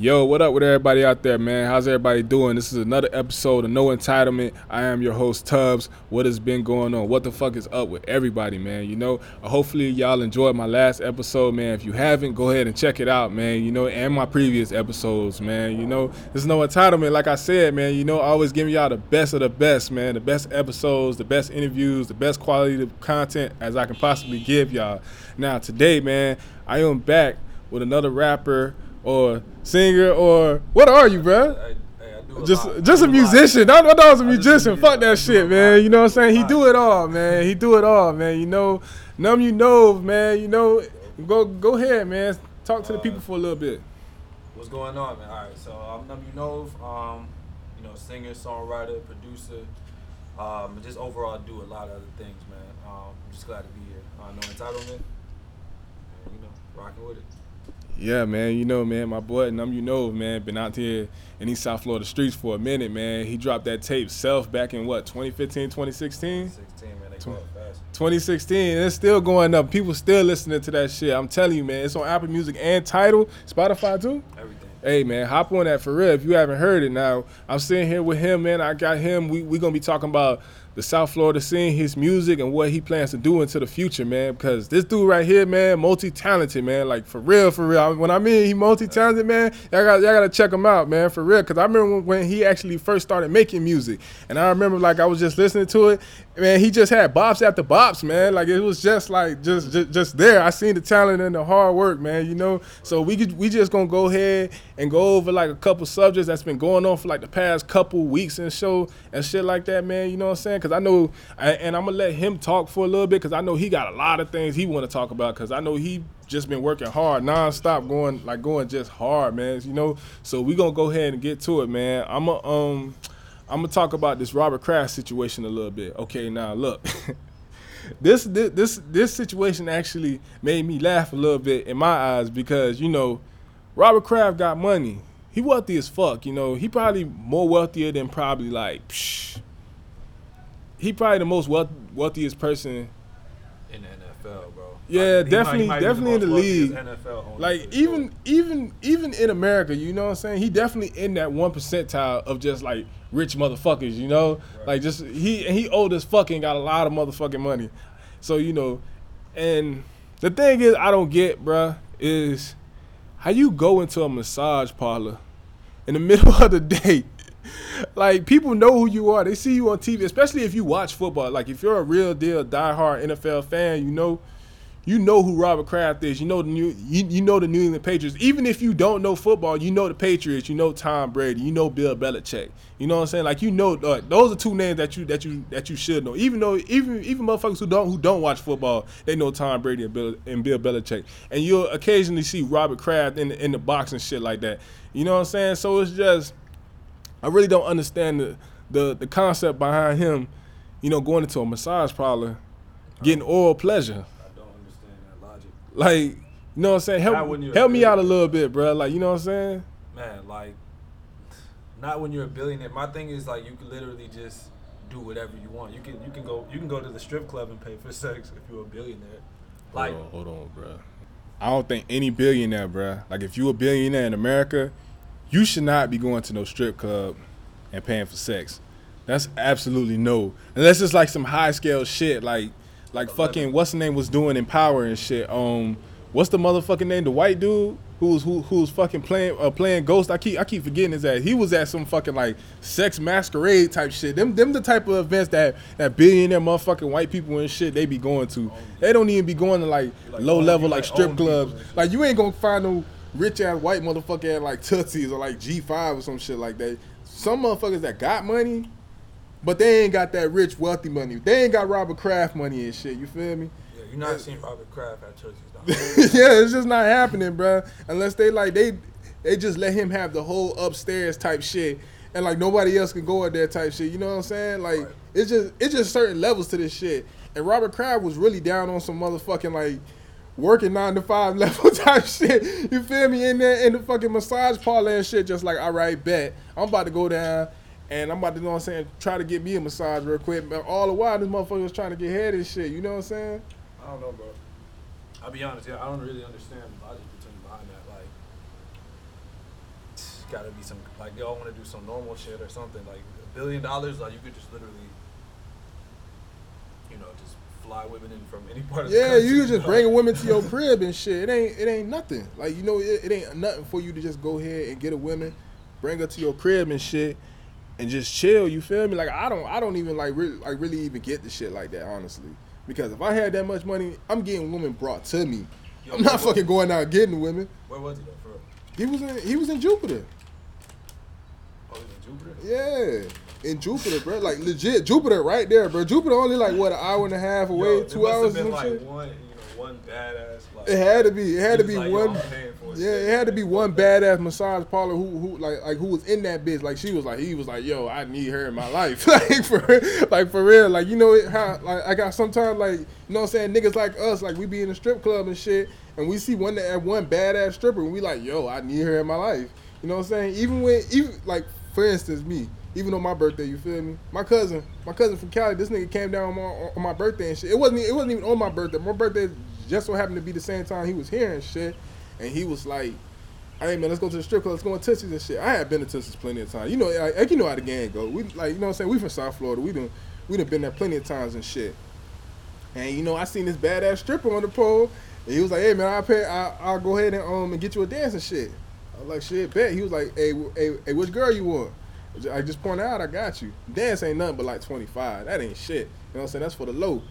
Yo, what up with everybody out there, man? How's everybody doing? This is another episode of No Entitlement. I am your host, Tubbs. What has been going on? What the fuck is up with everybody, man? You know, hopefully y'all enjoyed my last episode, man. If you haven't, go ahead and check it out, man. You know, and my previous episodes, man. You know, there's no entitlement. Like I said, man, you know, always giving y'all the best of the best, man. The best episodes, the best interviews, the best quality of content as I can possibly give y'all. Now, today, man, I am back with another rapper or singer or what are you, bro? Hey, hey, I do a Just lot. Just a do lot. musician. I, I thought I was a musician. Fuck that shit, man. You know what I'm saying? He do it all, man. He do it all, man. You know, NumbYouNov, man. You know, go go ahead, man. Talk to the Uh, people for a little bit. What's going on, man? All right, so I'm NumbYouNov, um, you know, singer, songwriter, producer, um, just overall do a lot of other things, man. Um, I'm just glad to be here. Uh, no entitlement, and you know, rocking with it. Yeah, man. You know, man. My boy, NumbYouNov, man. Been out here in these South Florida streets for a minute, man. He dropped that tape self back in what 2015, 2016. 16, man, they Tw- go up fast. 2016, it's still going up. People still listening to that shit. I'm telling you, man. It's on Apple Music and Tidal, Spotify too. Everything. Hey man, hop on that for real. If you haven't heard it now, I'm sitting here with him, man. I got him. We we gonna be talking about the South Florida scene, his music, and what he plans to do into the future, man. Because this dude right here, man, multi-talented, man. Like for real, for real. When I mean he multi-talented, man, y'all got y'all gotta check him out, man, for real. Because I remember when, he actually first started making music, and I remember like I was just listening to it, man. He just had bops after bops, man. Like it was just like just just, just there. I seen the talent and the hard work, man. You know. So we could, we just gonna go ahead and go over like a couple subjects that's been going on for like the past couple weeks and show and shit like that, man. You know what I'm saying? Because I know, and I'm gonna let him talk for a little bit because I know he got a lot of things he want to talk about because I know he just been working hard nonstop, going like going just hard, man. You know. So we gonna go ahead and get to it, man. I'm a um. I'm gonna talk about this Robert Kraft situation a little bit. Okay, now look, this, this this this situation actually made me laugh a little bit in my eyes because you know, Robert Kraft got money. He wealthy as fuck. You know, he probably more wealthier than probably like, psh, he probably the most wealth, wealthiest person. In the NFL, bro. Yeah, Like, definitely- might- might definitely in the league. NFL Like even even even in America, you know what I'm saying? He definitely in that one percentile of just like rich motherfuckers, you know? Right. Like just he and he old as fucking got a lot of motherfucking money. So, you know, and the thing is I don't get, bruh, is how you go into a massage parlor in the middle of the day. Like people know who you are. They see you on TV, especially if you watch football. Like if you're a real deal diehard NFL fan, you know you know who Robert Kraft is. You know the new you, you know the New England Patriots. Even if you don't know football, you know the Patriots. You know Tom Brady. You know Bill Belichick. You know what I'm saying? Like you know uh, those are two names that you that you that you should know. Even though even even motherfuckers who don't who don't watch football, they know Tom Brady and Bill and Bill Belichick. And you'll occasionally see Robert Kraft in the, in the box and shit like that. You know what I'm saying? So it's just I really don't understand the the the concept behind him. You know, going into a massage parlor, getting oral pleasure. I don't understand that logic. Like, you know what I'm saying? Help, help me out a little bit, bro. Like, you know what I'm saying? man, like, not when you're a billionaire. My thing is like you can literally just do whatever you want. You can you can go you can go to the strip club and pay for sex if you're a billionaire. Like, hold on, hold on, bro. I don't think any billionaire, bro. Like, if you a billionaire in America, you should not be going to no strip club and paying for sex. That's absolutely no. Unless it's like some high scale shit, like like fucking what's the name was doing in Power and shit. Um, what's the motherfucking name? The white dude who was who who was fucking playing uh, playing Ghost. I keep I keep forgetting his ass. He was at some fucking like sex masquerade type shit. Them them the type of events that that billionaire motherfucking white people and shit they be going to. They don't even be going to like, Like low level like like strip clubs. Like you ain't gonna find no rich ass white motherfucker at like Tootsie's or like G5 or some shit like that. Some motherfuckers that got money, but they ain't got that rich wealthy money. They ain't got Robert Kraft money and shit. You feel me? yeah, you're not seeing Robert Kraft at dog. yeah, it's just not happening, bruh. Unless they like they they just let him have the whole upstairs type shit, and like nobody else can go in there type shit. You know what I'm saying? Like Right. it's just it's just certain levels to this shit. And Robert Kraft was really down on some motherfucking like working nine to five level type shit. You feel me? In there in the fucking massage parlor and shit. Just like all right, bet I'm about to go down. And I'm about to, you know what I'm saying, try to get me a massage real quick. But all the while, this motherfucker was trying to get head and shit. You know what I'm saying? I don't know, bro. I'll be honest, yeah, I don't really understand the logic behind that. Like, it's gotta be some like y'all want to do some normal shit or something like a billion dollars. Like you could just literally, fly women in from any part of the Yeah, you just bringing women to your crib and shit. It ain't it ain't nothing. Like you know, it, it ain't nothing for you to just go ahead and get a woman, bring her to your crib and shit, and just chill. You feel me? Like I don't I don't even like really like really even get the shit like that honestly. Because if I had that much money, I'm getting women brought to me. Yo, I'm not fucking going out getting women. Where was he though? For real? He was in he was in Jupiter. Jupiter. Yeah. In Jupiter, bro. Like legit Jupiter right there, bro. Jupiter only like what an hour and a half away, Yo, two hours been like shit. one, you know, one badass. Like, It had to be. It had to be like, one. I'm paying for it. Yeah, it had to be one badass massage parlor who who like like who was in that bitch. Like she was like he was like, yo, I need her in my life. like for like for real. Like you know it, how like I got sometimes like you know what I'm saying niggas like us like we be in a strip club and shit and we see one that one badass stripper and we like yo I need her in my life. You know what I'm saying? Even when even like for instance me. Even on my birthday, you feel me? My cousin, my cousin from Cali, this nigga came down on my, on my birthday and shit. It wasn't, it wasn't even on my birthday. My birthday just so happened to be the same time he was here and shit. And he was like, "Hey man, let's go to the strip club. Let's go to Tootsie's and shit." I had been to Tootsie's plenty of times. You know, like, you know how the gang go. We like, you know what I'm saying? We from South Florida. We done, we done been there plenty of times and shit. And you know, I seen this badass stripper on the pole, and he was like, "Hey man, I'll pay. I, I'll go ahead and um and get you a dance and shit." I like, "Shit, bet." He was like, "Hey, hey, hey, which girl you want?" I just pointed out, I got you. Dance ain't nothing but like 25. That ain't shit. You know what I'm saying? That's for the low.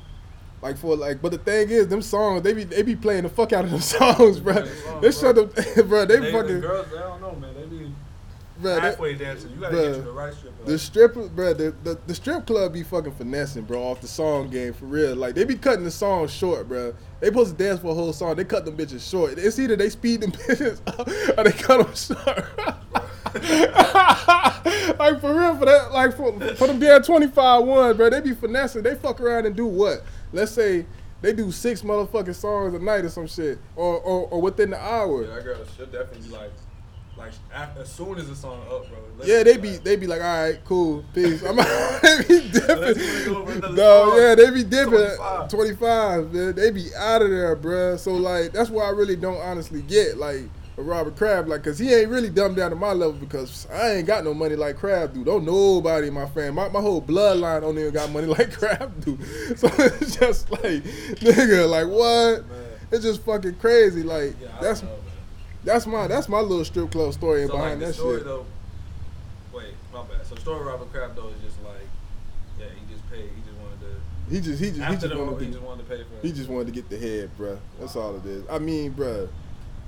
Like for like, but the thing is, them songs they be they be playing the fuck out of them songs, bro. Yeah, them songs, They shut them, bro. They, They, fucking, the girls, they don't know, man. They be bro. halfway dancing. You gotta bruh, get you the right strip. the stripper, bro, the, the the strip club be fucking finessing, bro, off the song game for real. Like they be cutting the song short, bro. They supposed to dance for a whole song. They cut them bitches short. It's either they speed them bitches up or they cut them short. like for real, for that, like for for them damn twenty five ones, bro. They be finessing. They fuck around and do what? Let's say they do six motherfucking songs a night or some shit, or or, or within the hour. Yeah, that girl should definitely be like, like after, as soon as the song up, bro. Yeah, they like- be they be like, all right, cool, peace. I'm they be dipping. No, yeah, they be dipping. 25. 25, man. They be out of there, bruh. So like, that's why I really don't honestly get like a Robert Kraft, like, cause he ain't really dumbed down to my level because I ain't got no money like Kraft do. Don't nobody in my family, my, my whole bloodline don't even got money like Kraft do. So it's just like, nigga, like oh, what? Man. It's just fucking crazy. Like Yeah, that's know. That's my that's my little strip club story So like behind the that story shit. though. Wait, my bad. So the story of Robert Kraft though is just like, yeah, he just paid. He just wanted to. He just he just he just wanted war, to he just wanted to pay for it. He just wanted to get the head, bruh. That's all it is. I mean, bruh,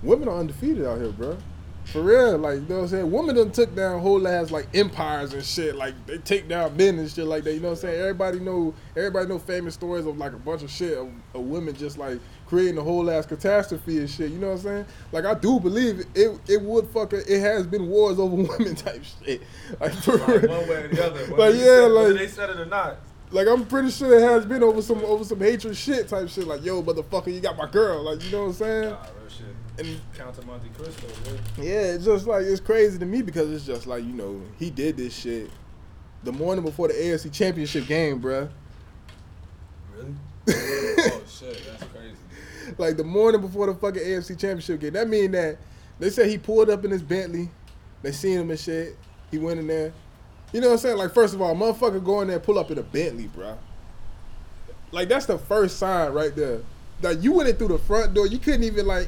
women are undefeated out here, bruh. For real, like you know what I'm saying. Women done took down whole ass like empires and shit. Like they take down men and shit like that. You know what I'm saying? Everybody know, everybody know famous stories of like a bunch of shit of, of women just like creating a whole ass catastrophe and shit. You know what I'm saying? Like I do believe it. It would fuck. It has been wars over women type shit. Like for like one way or the other. Like yeah, said- like they said it or not. like I'm pretty sure it has been over some over some hatred shit type shit. Like yo, motherfucker, you got my girl. Like you know what I'm saying? Nah, real shit. And Count to Monte Cristo, man. yeah, it's just like it's crazy to me because it's just like you know he did this shit the morning before the AFC Championship game, bruh. Really? oh shit, that's crazy. Like the morning before the fucking AFC Championship game. That mean that they said he pulled up in his Bentley. They seen him and shit. He went in there. You know what I'm saying? Like first of all, motherfucker go in there and pull up in a Bentley, bro. Like that's the first sign right there. Like you went in through the front door. You couldn't even like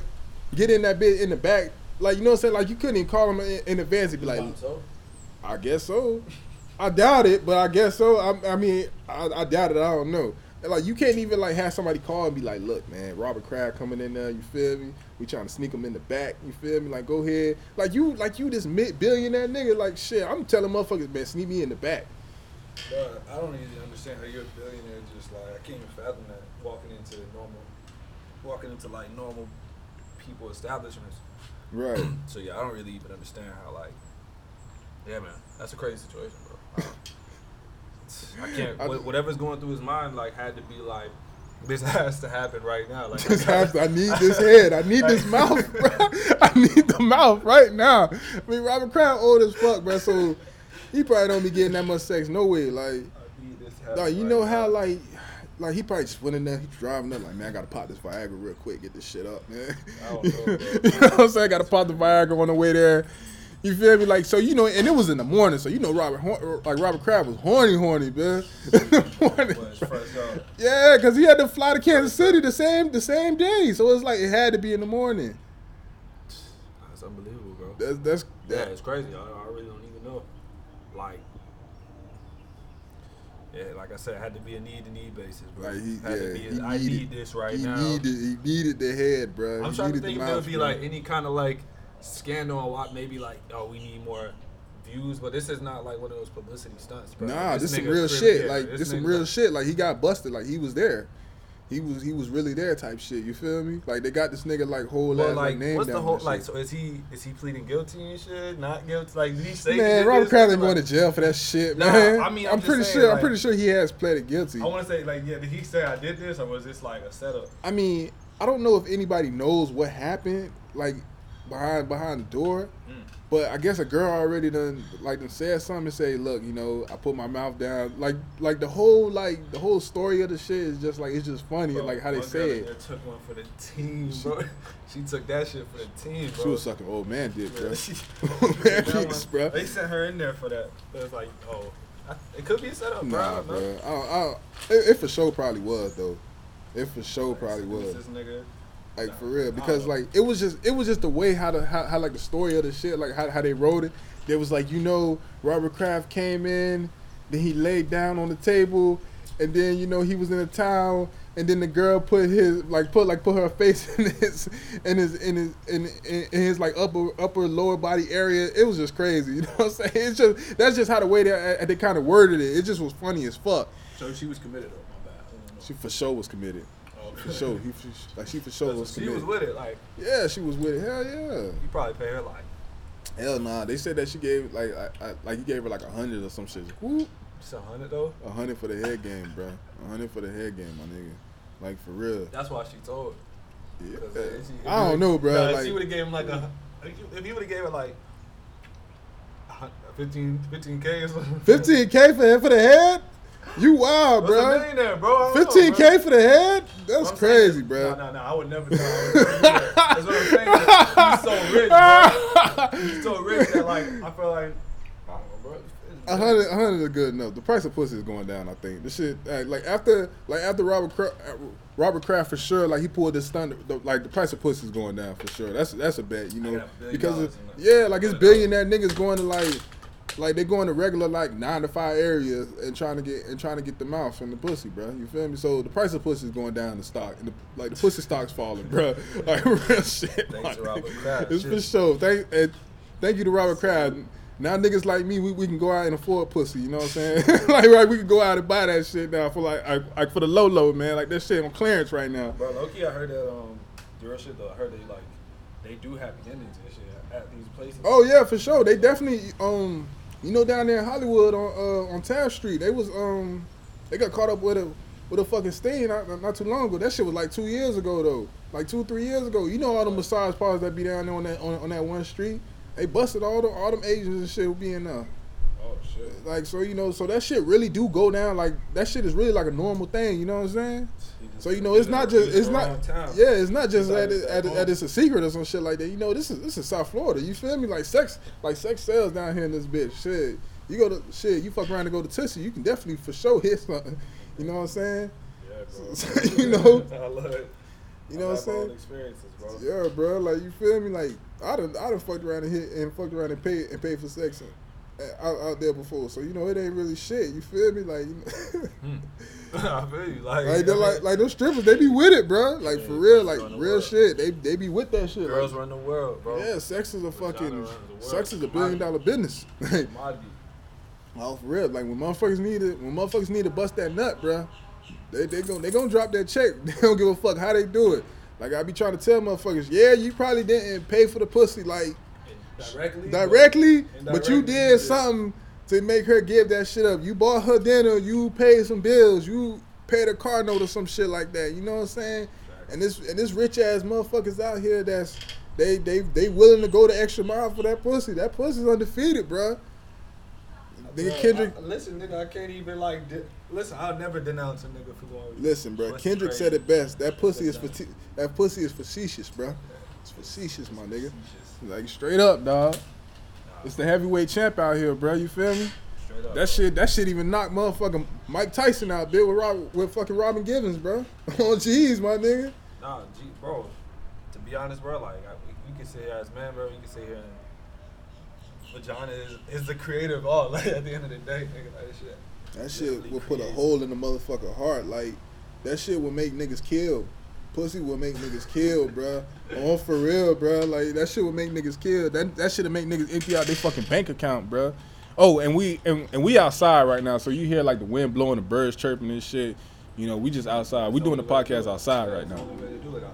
get in that bit in the back. Like you know what I'm saying? Like you couldn't even call him in, in advance and be like, so? I guess so. I doubt it, but I guess so. I, I mean, I, I doubt it. I don't know. And, Like you can't even like have somebody call and be like, "Look, man, Robert Kraft coming in there. You feel me? We trying to sneak him in the back. You feel me? Like go ahead. Like you, like you this mid billionaire nigga. Like shit. I'm telling motherfuckers, man, sneak me in the back. Bro, I don't even understand how you're a billionaire. Just like I can't even fathom that walking into normal, walking into like normal people establishments. Right. So yeah, I don't really even understand how like, yeah, man, that's a crazy situation, bro. I, I can't. I- wha- whatever's going through his mind, like, had to be like, this has to happen right now. Like, This has to, I need this head. I need this mouth, bro. I need the mouth right now. I mean, Robert Kraft old as fuck, bro. So he probably don't be getting that much sex. No way. Like, I need this to no, you right know how now. like, like he probably just went in there. he's driving up like, man, I gotta pop this Viagra real quick. Get this shit up, man. I don't know, bro. you know what I'm saying? I gotta pop the Viagra on the way there. You feel me? Like so, you know, and it was in the morning, so you know, Robert, like Robert Kraft was horny, horny, man. morning. Was first up. Yeah, because he had to fly to Kansas City the same the same day, so it's like it had to be in the morning. That's unbelievable, bro. That's that's Yeah, it's crazy. I, I really don't even know. Like, yeah, like I said, it had to be a need to need basis, bro. Like he, had yeah, to be he a, I needed- need this right he now. Needed, he needed the head, bro. I'm He trying to think if there would be bro. like any kind of like scandal a lot. maybe like oh we need more views, but this is not like one of those publicity stunts, bro. Nah, this, some real shit. yeah, like this, some real like- shit. Like he got busted. Like he was there. He was he was really there type shit. You feel me? Like they got this nigga like whole But ass like, like, name what's down the whole like? shit. So is he is he pleading guilty and shit? Not guilty? Like did he say? Man, did Robert this? Kraft ain't going to jail for that shit, Nah, man. I mean, I'm I'm, just pretty saying, sure. I'm pretty sure he has pleaded guilty. I want to say like yeah, did he say I did this or was this like a setup? I mean, I don't know if anybody knows what happened, like behind behind the door. Mm. But I guess a girl already done like done said something and say, look, you know, I put my mouth down. Like like the whole like the whole story of the shit is just like it's just funny, Bro, like how they say it. took one for the team, bro. she took that shit for the team, bro. She was sucking old man dick, bro. Old man dicks, bro. They sent her in there for that. It was like, oh, I, it could be a setup, bro. Nah, don't bro. I I it, it for sure probably was though. It for sure probably was. This nigga. Like for real, because like it was just it was just the way how the how, how like the story of the shit, like how, how they wrote it. There was like you know Robert Kraft came in, then he laid down on the table, and then you know he was in a towel, and then the girl put his like put like put her face in his in his in his in, in, in his like upper upper lower body area. It was just crazy, you know what I'm saying? It's just that's just how the way they uh, they kind of worded it. It just was funny as fuck. So she was committed, though. My bad. I don't know. She for sure was committed. For sure, he for, like she for sure was she committed. was with it. Like, Yeah, she was with it. Hell yeah. you probably pay her like Hell nah. They said that she gave like I, I, like he gave her like a hundred or some shit. Whoop. just a hundred though. A hundred for the head game, bro. A hundred for the head game, my nigga. Like for real. That's why she told. Yeah. she- I don't know, bro. Nah, like, she would have gave him like a, if he would have gave her like, a hun- 15 k or something. 15k for for the head? You wild, What's a bro. millionaire, bro? I don't know, 15k for the head? That's I'm crazy, saying- bro. No, no, no. I would never. do that. I would never do that. That's what I'm saying. He's so rich, bro. He's so rich that like I feel like. I don't know, bro. A hundred, a hundred is good enough. The price of pussy is going down. I think this shit, like after, like after Robert, Kraft, uh, Robert Kraft for sure. Like he pulled this stunt. The, like the price of pussy is going down for sure. That's that's a bet, you know, because of, yeah, like it's billionaire niggas going to like, like they going to regular like nine to five areas and trying to get and trying to get the mouth from the pussy, bro. You feel me? So the price of pussy is going down the stock, and the, like the pussy stock's falling, bro. Like real shit. Thanks Robert. Kraft. It's for sure. Thank and thank you to Robert Kraft. Now niggas like me, we, we can go out and afford pussy. You know what I'm saying? like right, we can go out and buy that shit now for like like, like for the low low man. Like that shit on clearance right now. Bro, Loki, I heard that um, real shit though. I heard they like, they do happy endings and shit at these places. Oh yeah, for sure. They definitely um you know down there in Hollywood on uh on Taft Street, they was um they got caught up with a with a fucking stain not, not too long ago. That shit was like two years ago though. Like two, three years ago. You know all the massage parlors that be down there on that on, on that one street? They busted all the all them Asians and shit being there. Shit. Like so, you know, so that shit really do go down. Like that shit is really like a normal thing. You know what I'm saying? So you know, it's not just it's not yeah, it's not just that it, at, at it's a secret or some shit like that. You know, this is this is South Florida. You feel me? Like sex, like sex sells down here in this bitch. Shit, you go to shit, you fuck around and go to Tootsie, you can definitely for sure hit something. You know what I'm saying? Yeah, bro. So, you know- I love it. You know what I'm I've had my own saying? Experiences, bro. Yeah, bro. Like you feel me? Like I done I done fucked around and hit and fucked around and paid and paid for sex uh, out, out there before. So you know it ain't really shit. You feel me? Like. Know, hmm. I feel you. Like, Like, they're like, like those strippers, they be with it, bro. Like Yeah, for real, like real world. shit. They they be with that shit. girls like, run the world, bro. yeah, sex is a fucking runs the world. sex is a billion dollar business. Like, oh, for real. Like when motherfuckers need it, when motherfuckers need to bust that nut, bro, they they gon' they gonna drop that check. They don't give a fuck how they do it. Like I be trying to tell motherfuckers, yeah, you probably didn't pay for the pussy like Directly. directly, but you did something to make her give that shit up. You bought her dinner, you paid some bills, you paid a car note or some shit like that. You know what I'm saying? And this and this rich ass motherfuckers out here that's they they they willing to go the extra mile for that pussy. That pussy's undefeated, bruh. Nigga Bro, Kendrick, I- listen, nigga, I can't even like. Di- listen, I'll never denounce a nigga for going. listen, bruh. What's Kendrick crazy? said it best. That pussy is fati- that pussy is facetious, bruh. It's facetious, my nigga. Like straight up, dog. It's the heavyweight champ out here, bro. You feel me? Up. That shit, that shit even knocked motherfucking Mike Tyson out bitch, with Rob, with fucking Robin Givens, bro. oh jeez, my nigga. Nah, G, bro. To be honest, bro, like I, we, we can sit here as man, bro. We can sit here and vagina is, is the creator of all. Like at the end of the day, nigga, like shit. That shit will put a hole in the motherfucker heart. Like that shit will make niggas kill. Pussy will make niggas kill, bruh. On for real, bruh. Like that shit will make niggas kill. That that shit will make niggas empty out their fucking bank account, bruh. Oh, and we and, and we outside right now, so you hear like the wind blowing, the birds chirping and shit. You know, we just outside. We doing the podcast outside right now.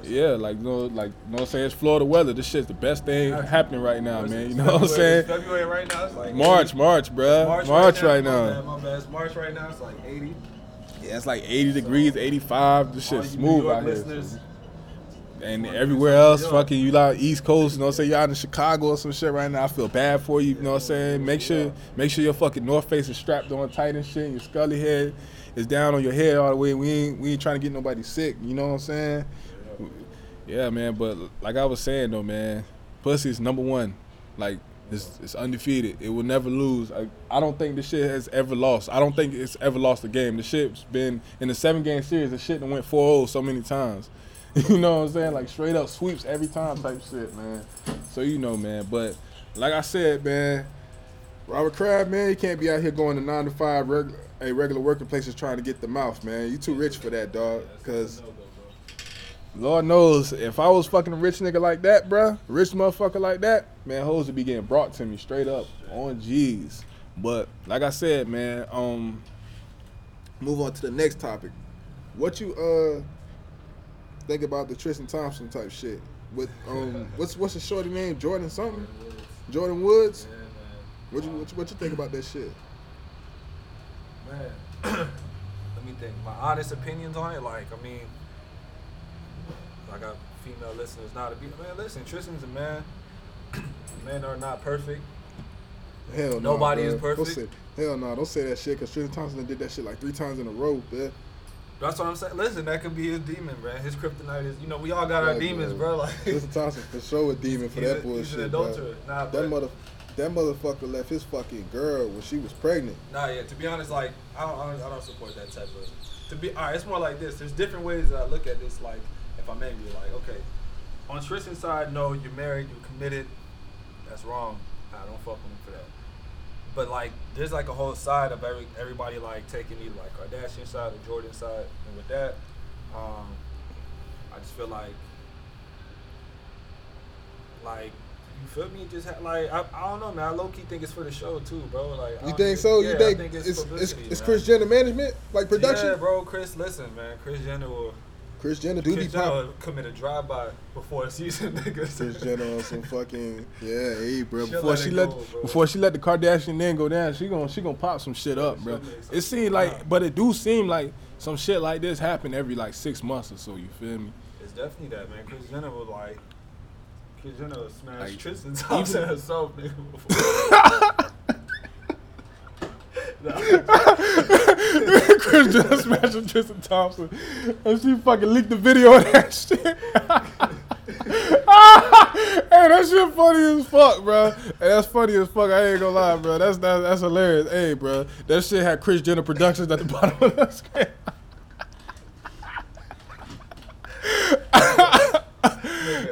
Yeah, like you know, like you know what I'm saying? It's Florida weather. This shit's the best thing happening right now, man. You know what I'm saying? February right now. It's like March, March, bruh. March, right now. my bad. March right now. It's like 80. It's like 80 degrees, 85. This shit's smooth out here. And everywhere else, fucking you out East Coast, you know what I'm saying? Y'all in Chicago or some shit right now. I feel bad for you, you know what I'm saying? Make sure make sure your fucking North Face is strapped on tight and shit. Your scully head is down on your head all the way. We ain't we ain't trying to get nobody sick, you know what I'm saying? Yeah, man, but like I was saying though, man, pussy's number one. Like it's, it's undefeated. It will never lose. I, I don't think the shit has ever lost. I don't think it's ever lost a game. The shit's been in the seven game series. The shit done went 4-0 so many times. you know what I'm saying? Like straight up sweeps every time type shit, man. So you know, man. But like I said, man, Robert Kraft, man, you can't be out here going to nine to five regular, a regular working places trying to get the mouth, man. You too rich for that, dog. Cause Lord knows, if I was fucking a rich nigga like that, bruh, rich motherfucker like that, man, hoes would be getting brought to me straight up on G's. But like I said, man, um, move on to the next topic. What you uh think about the Tristan Thompson type shit? With um, what's what's the shorty name? Jordyn something? Jordyn Woods. Yeah. What you what you, what you think about that shit? Man, let me think. My honest opinions on it, like, I mean, I got female listeners now to be. Man, listen, Tristan's a man. Men are not perfect. Hell no. Nobody is bruh. Don't perfect. say, hell no, don't say that shit because Tristan Thompson did that shit like three times in a row, man. That's what I'm saying. Listen, that could be his demon, man. His kryptonite is, you know, we all got our demons, bro. bro. Like, Tristan Thompson for sure a demon for that a- bullshit. He's an bro. Nah, That mother, that motherfucker left his fucking girl when she was pregnant. Nah, yeah. To be honest, like I don't, I don't, I don't support that type of. To be, all right, it's more like this. There's different ways that I look at this. Like, if I'm angry, like, okay, on Tristan's side, no, you're married, you're committed. That's wrong. I don't fuck with him for that. But like, there's like a whole side of every everybody like taking either like Kardashian side or Jordyn side, and with that, um, I just feel like, like. You feel me? Just ha- like I, I don't know, man. I low key think it's for the show too, bro. Like I You think so? yeah, you I think, think it's it's, publicity, it's. Kris Jenner management, like production? Yeah, bro. Kris, listen, man. Kris Jenner will. Kris Jenner do be Kris Jenner pop. commit a drive-by before the season, niggas. Kris Jenner on some fucking yeah, hey, bro. She'll Before let she let go, bro. before she let the Kardashian then go down, she gon' she gonna pop some shit up, bro. she'll make some It seemed like, but it do seem like some shit like this happen every like six months or so. You feel me? It's definitely that, man. Kris Jenner will like. Kris Jenner will smash Like, Tristan Thompson even- herself, nigga. Before. Kris Jenner smashing Tristan Thompson, and she fucking leaked the video of that shit. hey, that shit funny as fuck, bro. Hey, that's funny as fuck. I ain't gonna lie, bro. That's that, that's hilarious. Hey, bro, that shit had Kris Jenner Productions at the bottom of the screen.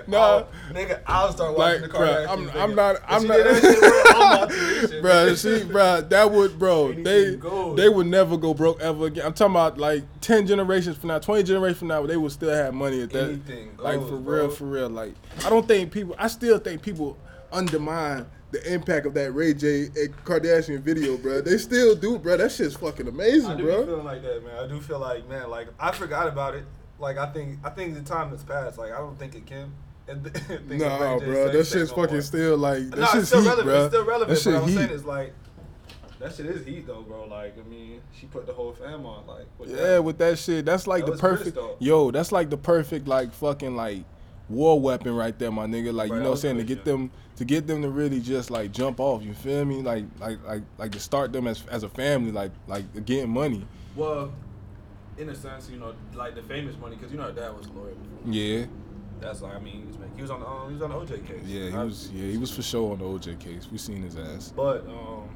Nah. I'll, nigga, I'll start watching Like, the Kardashians. I'm- I'm not- I'm not- shit, bro, I'm watching this shit, bro. See, bro, that would, bro. They goes. they would never go broke ever again. I'm talking about like ten generations from now, twenty generations from now, they would still have money at that. Anything like goes, for bro. real, for real. Like I don't think people. I still think people undermine the impact of that Ray J and Kardashian video, bro. They still do, bro. That shit's fucking I amazing, do be bro. feeling like that, man. I do feel like, man, like I forgot about it. Like I think, I think the time has passed. Like I don't think it can. And th- think Nah, bro. saying That shit shit's fucking more. still like that Nah, it's shit's still heat, relevant. bro. It's still relevant. That But shit what I'm saying heat. is like, that shit is heat though, bro. Like I mean, she put the whole fam on. Like with Yeah, that. with that shit, that's like That the perfect. Yo, that's like the perfect like fucking like war weapon right there, my nigga. Like Right, you know what I'm saying to get yeah. them to get them to really just like jump off. You feel me? Like like like like to start them as as a family, like like getting money. Well, in a sense, you know, like the famous money, because you know her dad was a lawyer before. Yeah, That's like I mean, he was, he was on the um, he was on the OJ case. Yeah, he was. Yeah, he was for sure on the OJ case. We seen his ass. But um,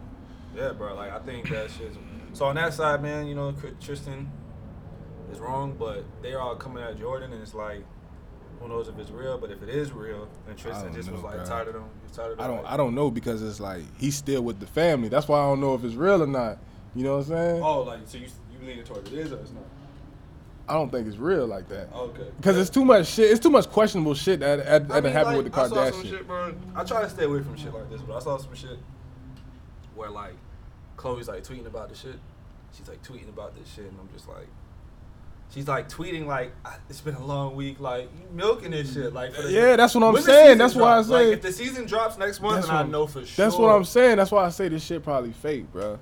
yeah, bro. Like I think that shit's so on that side, man. You know, Tristan is wrong, but they are all coming at Jordyn, and it's like, who knows if it's real? But if it is real, then Tristan just was like bro. tired of them. Tired of them. I don't. like, I don't know because it's like he's still with the family. That's why I don't know if it's real or not. You know what I'm saying? Oh, like so you you leaning toward it is or it's not? I don't think it's real like that. Okay. Because it's too much shit. It's too much questionable shit that that, I that mean, happened like, with the I saw some Kardashians. shit, bro. I try to stay away from shit like this, but I saw some shit where like Khloe's like tweeting about the shit. She's like tweeting about this shit, and I'm just like, she's like tweeting like "Ah, it's been a long week, like milking this shit, like for the- Yeah, that's what I'm saying. season That's why I drops. Like, say- if the season drops next month, That's then I know for sure. That's what I'm saying. That's why I say this shit probably fake, bro.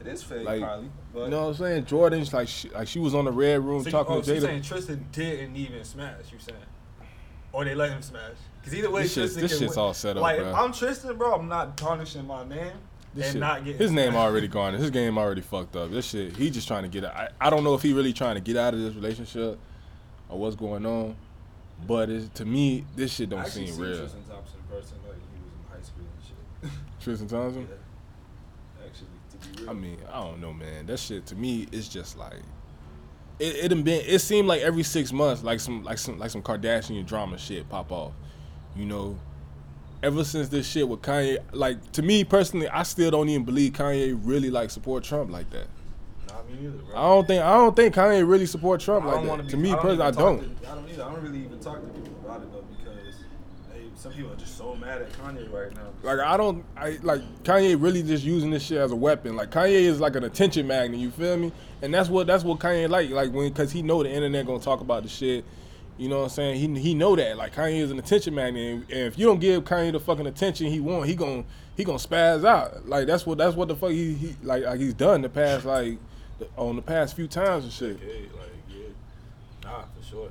It is fake, Like, probably. But You know what I'm saying? Jordyn's like she, like she was on the red room so you, talking oh, to so you Jada. saying Tristan didn't even smash? You saying? Or they let him smash? Because either way, This shit's- Tristan this shit's win. all set up, Like, bro. I'm Tristan, bro, I'm not tarnishing my name This and shit- not getting his name already gone. His game already fucked up. This shit, he just trying to get out. I, I don't know if he really trying to get out of this relationship or what's going on. But to me, this shit don't seem real. Tristan Thompson person, like he was in high school and shit. Tristan Thompson. Yeah. Actually, to be real. I mean, I don't know, man. That shit to me is just like it. It been. It seemed like every six months, like some like some like some Kardashian drama shit pop off. You know, ever since this shit with Kanye, like to me personally, I still don't even believe Kanye really like support Trump like that. Nah, me neither, bro. I don't think I don't think Kanye really support Trump I like that. be- To me don't personally, I don't. To, I don't either. I don't really even talk to people about it though some people are just so mad at Kanye right now. Like I don't, I like Kanye really just using this shit as a weapon. Like Kanye is like an attention magnet. You feel me? And that's what that's what Kanye like. Like when because he know the internet gonna talk about the shit. You know what I'm saying? He he know that. Like Kanye is an attention magnet. And, if you don't give Kanye the fucking attention he want, he gon' he gonna spaz out. Like that's what that's what the fuck he, he like like he's done the past like the, on the past few times and shit. Yeah, like yeah, nah, for sure.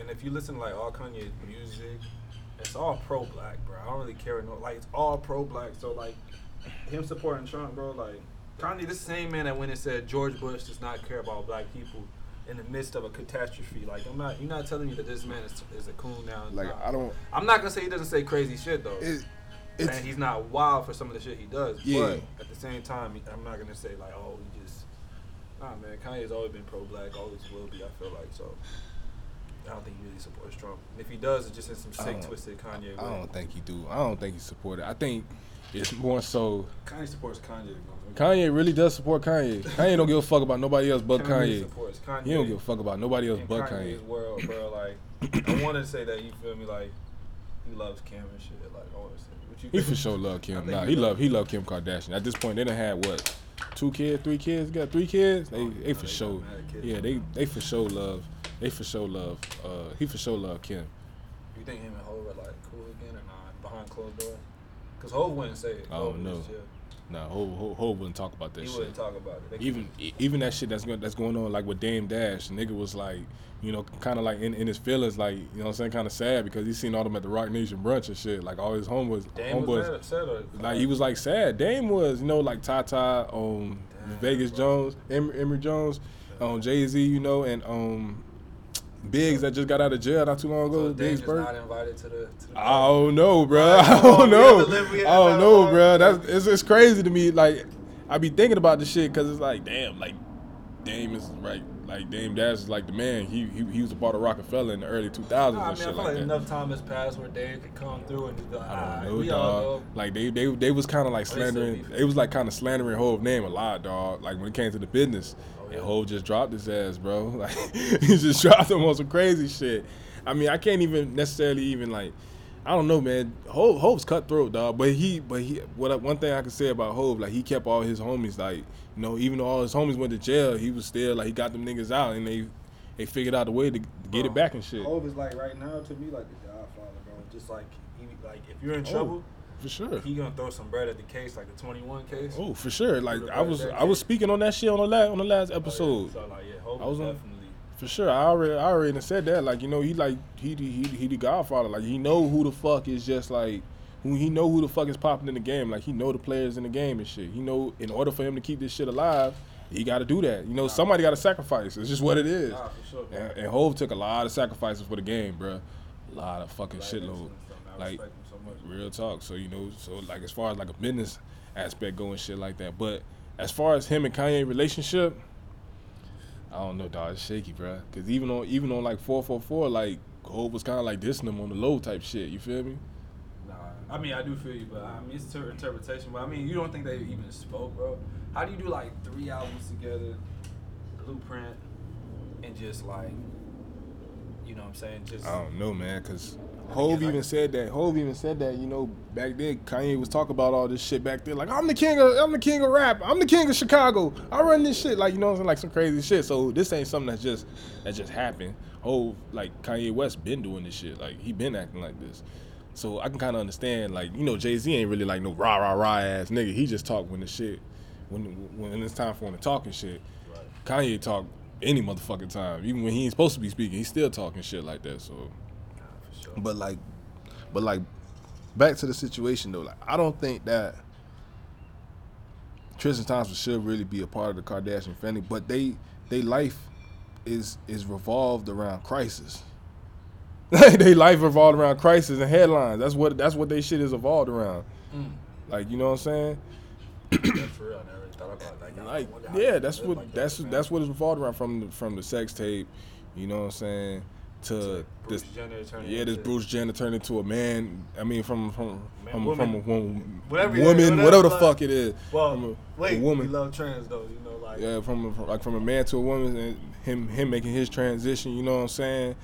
And if you listen to like all Kanye's music, it's all pro black, bro. I don't really care no like it's all pro black. So like him supporting Trump, bro, like Kanye, this same man that went and said George Bush does not care about black people in the midst of a catastrophe. Like I'm not, you're not telling me that this man is, is a coon now. Like Nah. I don't. I'm not gonna say he doesn't say crazy shit though. It, and he's not wild for some of the shit he does. Yeah. But at the same time, I'm not gonna say like, oh, he just nah, man. Kanye's always been pro-black, always will be. I feel like so. I don't think he really supports Trump. And if he does, it's just in some sick, twisted Kanye I way. don't think he do. I don't think he supported. I think it's more so. Kanye supports Kanye. Kanye really does support Kanye. Kanye don't give a fuck about nobody else but Kanye. supports Kanye. He don't give a fuck about nobody else in but Kanye's Kanye. world, bro. Like, I want to say that you feel me, like he loves Kim and shit. Like, I want to say, what you He for sure love Kim. think Nah, he he love- love he love Kim Kardashian. At this point, they done had what, two kids, three kids. Got three kids. They Oh, they for sure. Yeah, they they for sure love. They for sure love. Uh, he for sure love Kim. You think him and Hov are like cool again or not behind closed doors? Cause Hov wouldn't say it. I Hov don't know. Nah, Ho Ho, Ho wouldn't talk about that shit. He shit. wouldn't talk about it. They even e- even that shit that's going that's going on like with Dame Dash, nigga was like, you know, kind of like in, in his feelings, like you know, what I'm saying, kind of sad because he seen all them at the Roc Nation brunch and shit. Like all his homeboys, Dame homeboys, was mad, upset or like he was like sad. Dame was, you know, like Tata, um, Damn, Vegas bro. Jones, Emory, Emory Jones, um, Jay Z, you know, and um, Biggs that just got out of jail not too long ago. So Biggs just birth. not invited to the. To the I don't know, bro. I don't know. have to live- we have I don't know, bro. That's it's, it's crazy to me. Like I be thinking about the shit because it's like, damn, like Dame is right. Like Dame Dash is like the man. He he, he was a part of Roc-A-Fella in the early 2000s Nah, I mean, I feel like like that. enough time has passed where Dame could come through and just be like, I "Ah, don't know, we all dog. know. Like they they they was kind of like slandering. It was like kind of slandering Hov name a lot, dog. Like when it came to the business, and. Hov just dropped his ass, bro. Like he just dropped him on some crazy shit. I mean, I can't even necessarily even like. I don't know, man. Hov, Hov's cutthroat, dog. But he, but he. What one thing I can say about Hov, like he kept all his homies, like you know, even though all his homies went to jail, he was still like he got them niggas out, and they, they figured out a way to get it back and shit. Hov is like right now to me like the Godfather, bro. Just like he, like if you're in trouble, For sure. he gonna throw some bread at the case, like the 21 case. Oh, for sure. Like I was, I was speaking on that shit on the last on the last Oh, yeah. episode. So like, yeah, I was is on- For sure, I already, I already said that. Like you know, he like he he he, he the Godfather. Like he know who the fuck is just like who he know who the fuck is popping in the game. Like he know the players in the game and shit. He know in order for him to keep this shit alive, he got to do that. You know, somebody got to sacrifice. It's just what it is. Nah, sure. And, and Hov took a lot of sacrifices for the game, bro. A a lot of fucking Like, shitload. Like real talk. So you know, so like as far as like a business aspect going, shit like that. But as far as him and Kanye relationship, I don't know, dog. It's shaky, bro. Cause even on even on like four four four, like Hov was kind of like dissing him on the low type shit. You feel me? Nah, I mean I do feel you, but I mean it's her interpretation. But I mean you don't think they even spoke, bro? How do you do like three albums together, Blueprint, and just like, you know what I'm saying? Just I don't know, man. Cause Hov even like- said that. Hov even said that. You know, back then Kanye was talking about all this shit back then. Like I'm the king of I'm the king of rap. I'm the king of Chicago. I run this shit. Like you know, what I'm saying? like some crazy shit. So this ain't something that's just that just happened. Hov like Kanye West been doing this shit. Like he been acting like this. So I can kind of understand. Like you know, Jay Z ain't really like no rah rah rah ass nigga. He just talk when the shit when when it's time for him to talk and shit. Right. Kanye talk any motherfucking time. Even when he ain't supposed to be speaking, he's still talking shit like that. So. Nah, for sure. But like, but like, back to the situation though. Like, I don't think that Tristan Thompson should really be a part of the Kardashian family, but they they life is is revolved around crisis. they life revolved around crisis and headlines. That's what that's what they shit is evolved around. Mm. Like you know what I'm saying? That's for real. I never thought about it like that. Like yeah, that's what that's that's what it's revolved around from the, from the sex tape. You know what I'm saying? To To this Bruce Jenner yeah, this Bruce Jenner turned into a man. I mean, from from Man, from, woman. from a woman, Whatever woman, whatever, whatever the fuck it is. Well, a, wait, a woman. we love trans though. You know, like Yeah, from, from like from a man to a woman, and him him making his transition. You know what I'm saying?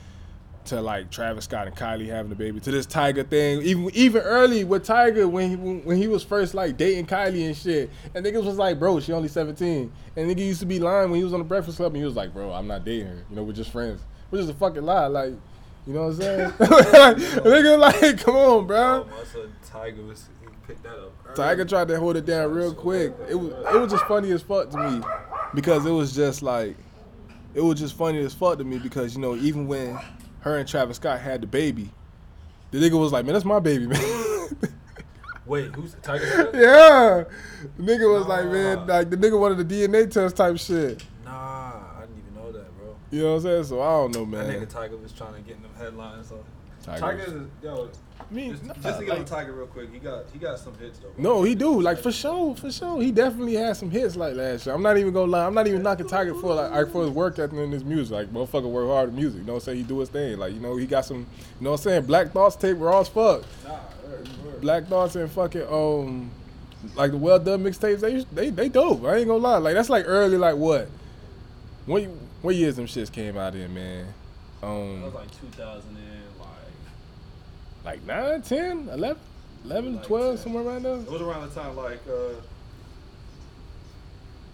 To like Travis Scott and Kylie having a baby. To this Tyga thing, even even early with Tyga when he when he was first like dating Kylie and shit, and niggas was like, bro, she only 17, and nigga used to be lying when he was on the Breakfast Club, and he was like, bro, I'm not dating her. You know, we're just friends, which is a fucking lie. Like, you know what I'm saying? like, nigga, like, come on, bro. Oh, Tyga was picked that up. early. Tyga tried to hold it down real quick. It was it was just funny as fuck to me because it was just like it was just funny as fuck to me because you know even when her and Travis Scott had the baby, the nigga was like, man, that's my baby, man. Wait, who's the Tyga? yeah, the nigga was like, man, like the nigga wanted the DNA test type shit. Nah, I didn't even know that, bro. You know what I'm saying? So I don't know, That man. nigga Tyga was trying to get in them headlines. So. Tyga Tyga, was- is yo. me, Just, nah, just to get on like- Tyga real quick, he got he got some hits though. bro. No, he do. Like for sure, for sure. He definitely had some hits like last year. I'm not even gonna lie. I'm not even knocking Tyga for like, like for his work ethic in his music. Like motherfucker work hard in music. You know what I'm saying? He do his thing. Like, you know, he got some you know what I'm saying? Black Thoughts tape raw as fuck. Nah, word, word. Black Thoughts and fucking um like the well done mixtapes, they they they dope. I ain't gonna lie. Like that's like early like what? What what years them shits came out in, man? That Um was like 2000 and like like 9, 10, 11, 11 Like 12, 10. somewhere around there. it was around the time like uh.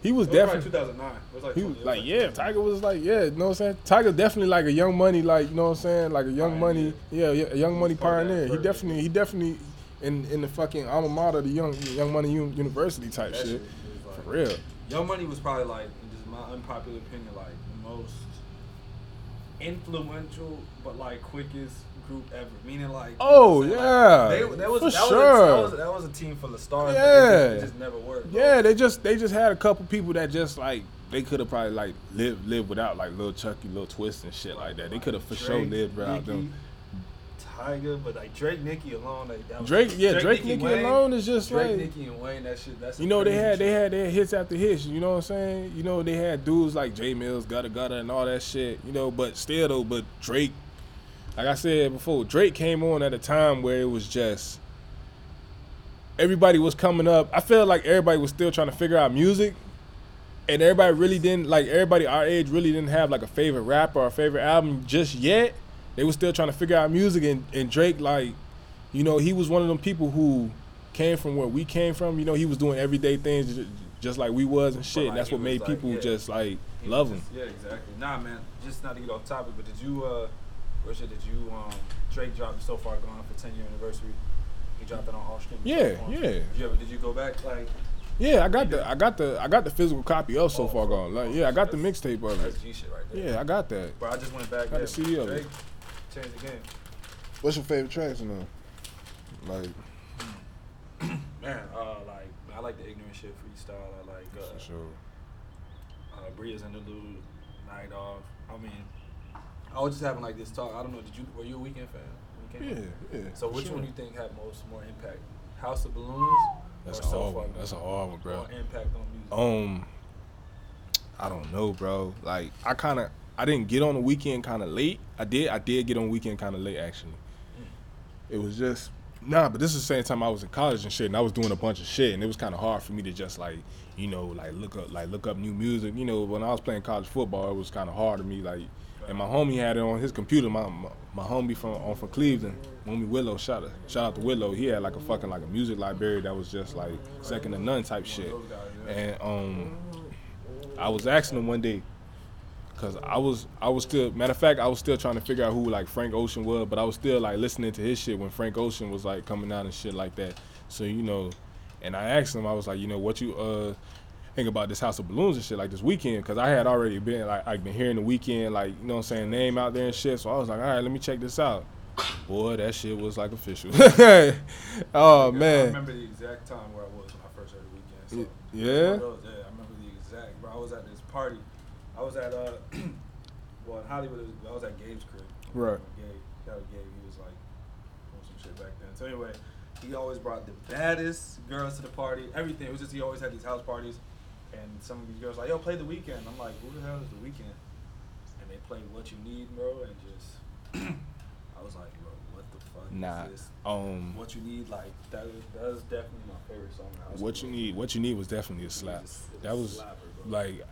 He was It was definitely probably 2009. It was like He 20 was it was like, yeah, Tyga was like, yeah, you know what I'm saying? Tyga definitely like a young money, like, you know what I'm saying? Like a young money, yeah, yeah, a young money part of that pioneer. He definitely, he definitely in in the fucking alma mater, the young young money U- university type That shit. shit like- For real. Young Money was probably like, in just my unpopular opinion, like the most influential but like quickest group ever. Meaning like, Oh, you know oh, yeah, Like, they, that was for that sure. A, that, was, that was a team full of stars. just, Yeah. it just never worked. Yeah, they just they just had a couple people that just like they could have probably like lived lived without like little Chucky, little Twist and shit like that. They could have for sure Drake, lived without Nicki, them. Tyga, but like Drake, Nicki alone, like that was, Drake, yeah, Drake, Nicki Wayne, alone is just Drake, like Nicki, and Wayne. That shit. That's You know they had they had their hits after hits. You know what I'm saying? You know they had dudes like Jae Millz, Gudda Gudda, and all that shit. You know, but still though, but Drake, like I said before, Drake came on at a time where it was just everybody was coming up. I felt like everybody was still trying to figure out music, and everybody really didn't like everybody our age really didn't have like a favorite rapper or a favorite album just yet. They were still trying to figure out music, and, and Drake like, you know, he was one of them people who came from where we came from. You know, he was doing everyday things ju- just like we was and shit. like, and that's what made like, people yeah. just like He love was him. Yeah, exactly. Nah, man. Just not to get off topic, but did you, uh, Risha, did you, um, Drake dropped So Far Gone for 10 year anniversary? He dropped it on all streaming Yeah, platforms. yeah. Did you ever, did you go back, like, Yeah, I got the I got the I got the physical copy of So Oh, Far. Gone. Like, yeah, I got the mixtape of that's it. G shit right there. Yeah, I got that. Bro, I just went back. Got the CD of it. Drake changed the game. what's your favorite tracks in there? Like, Man, uh, like, I like the ignorant shit freestyle. I like, uh, For sure. uh, Bria's interlude, Night Off. I mean, I was just having like this talk. I don't know. Did you were you a Weeknd fan? came Yeah, yeah. So which sure. one do you think had most more impact? House of Balloons That's or a So hard one. That's a hard one, bro. Impact on music? Um, I don't know, bro. Like I kind of, I didn't get on the Weeknd kind of late. I did, I did get on Weeknd kind of late actually. It was just nah, but this is the same time I was in college and shit, and I was doing a bunch of shit, and it was kind of hard for me to just like, you know, like look up, like look up new music. You know, when I was playing college football, it was kind of hard to me, like. And my homie had it on his computer. My my, my homie from on from Cleveland, homie Willow. Shout out shout out to Willow. He had like a fucking like a music library that was just like second to none type shit. And um, I was asking him one day, cause I was I was still matter of fact I was still trying to figure out who like Frank Ocean was, but I was still like listening to his shit when Frank Ocean was like coming out and shit like that. So you know, and I asked him I was like, you know, what you uh think about this House of Balloons and shit like this Weeknd, cause I had already been like I've been hearing the Weeknd like you know what I'm saying name out there and shit. So I was like, all right, let me check this out. Boy, that shit was like official. oh I man. I remember the exact time where I was when I first heard the Weeknd. So yeah? yeah, I remember the exact. Bro, I was at this party. I was at uh, well in Hollywood. it was- I was at Gabe's crib. Right. Gabe, shout out Gabe. He was like doing some shit back then. So anyway, he always brought the baddest girls to the party. Everything. It was just he always had these house parties, and some of these girls like, yo, play the Weeknd. I'm like, who the hell is the Weeknd? And they played What You Need, bro, and just I was like, bro, what the fuck Nah. is this? Um. What you need, like that is that is definitely my favorite song. What you need, what you need was definitely a slap. Was it That was was a slapper, bro. like,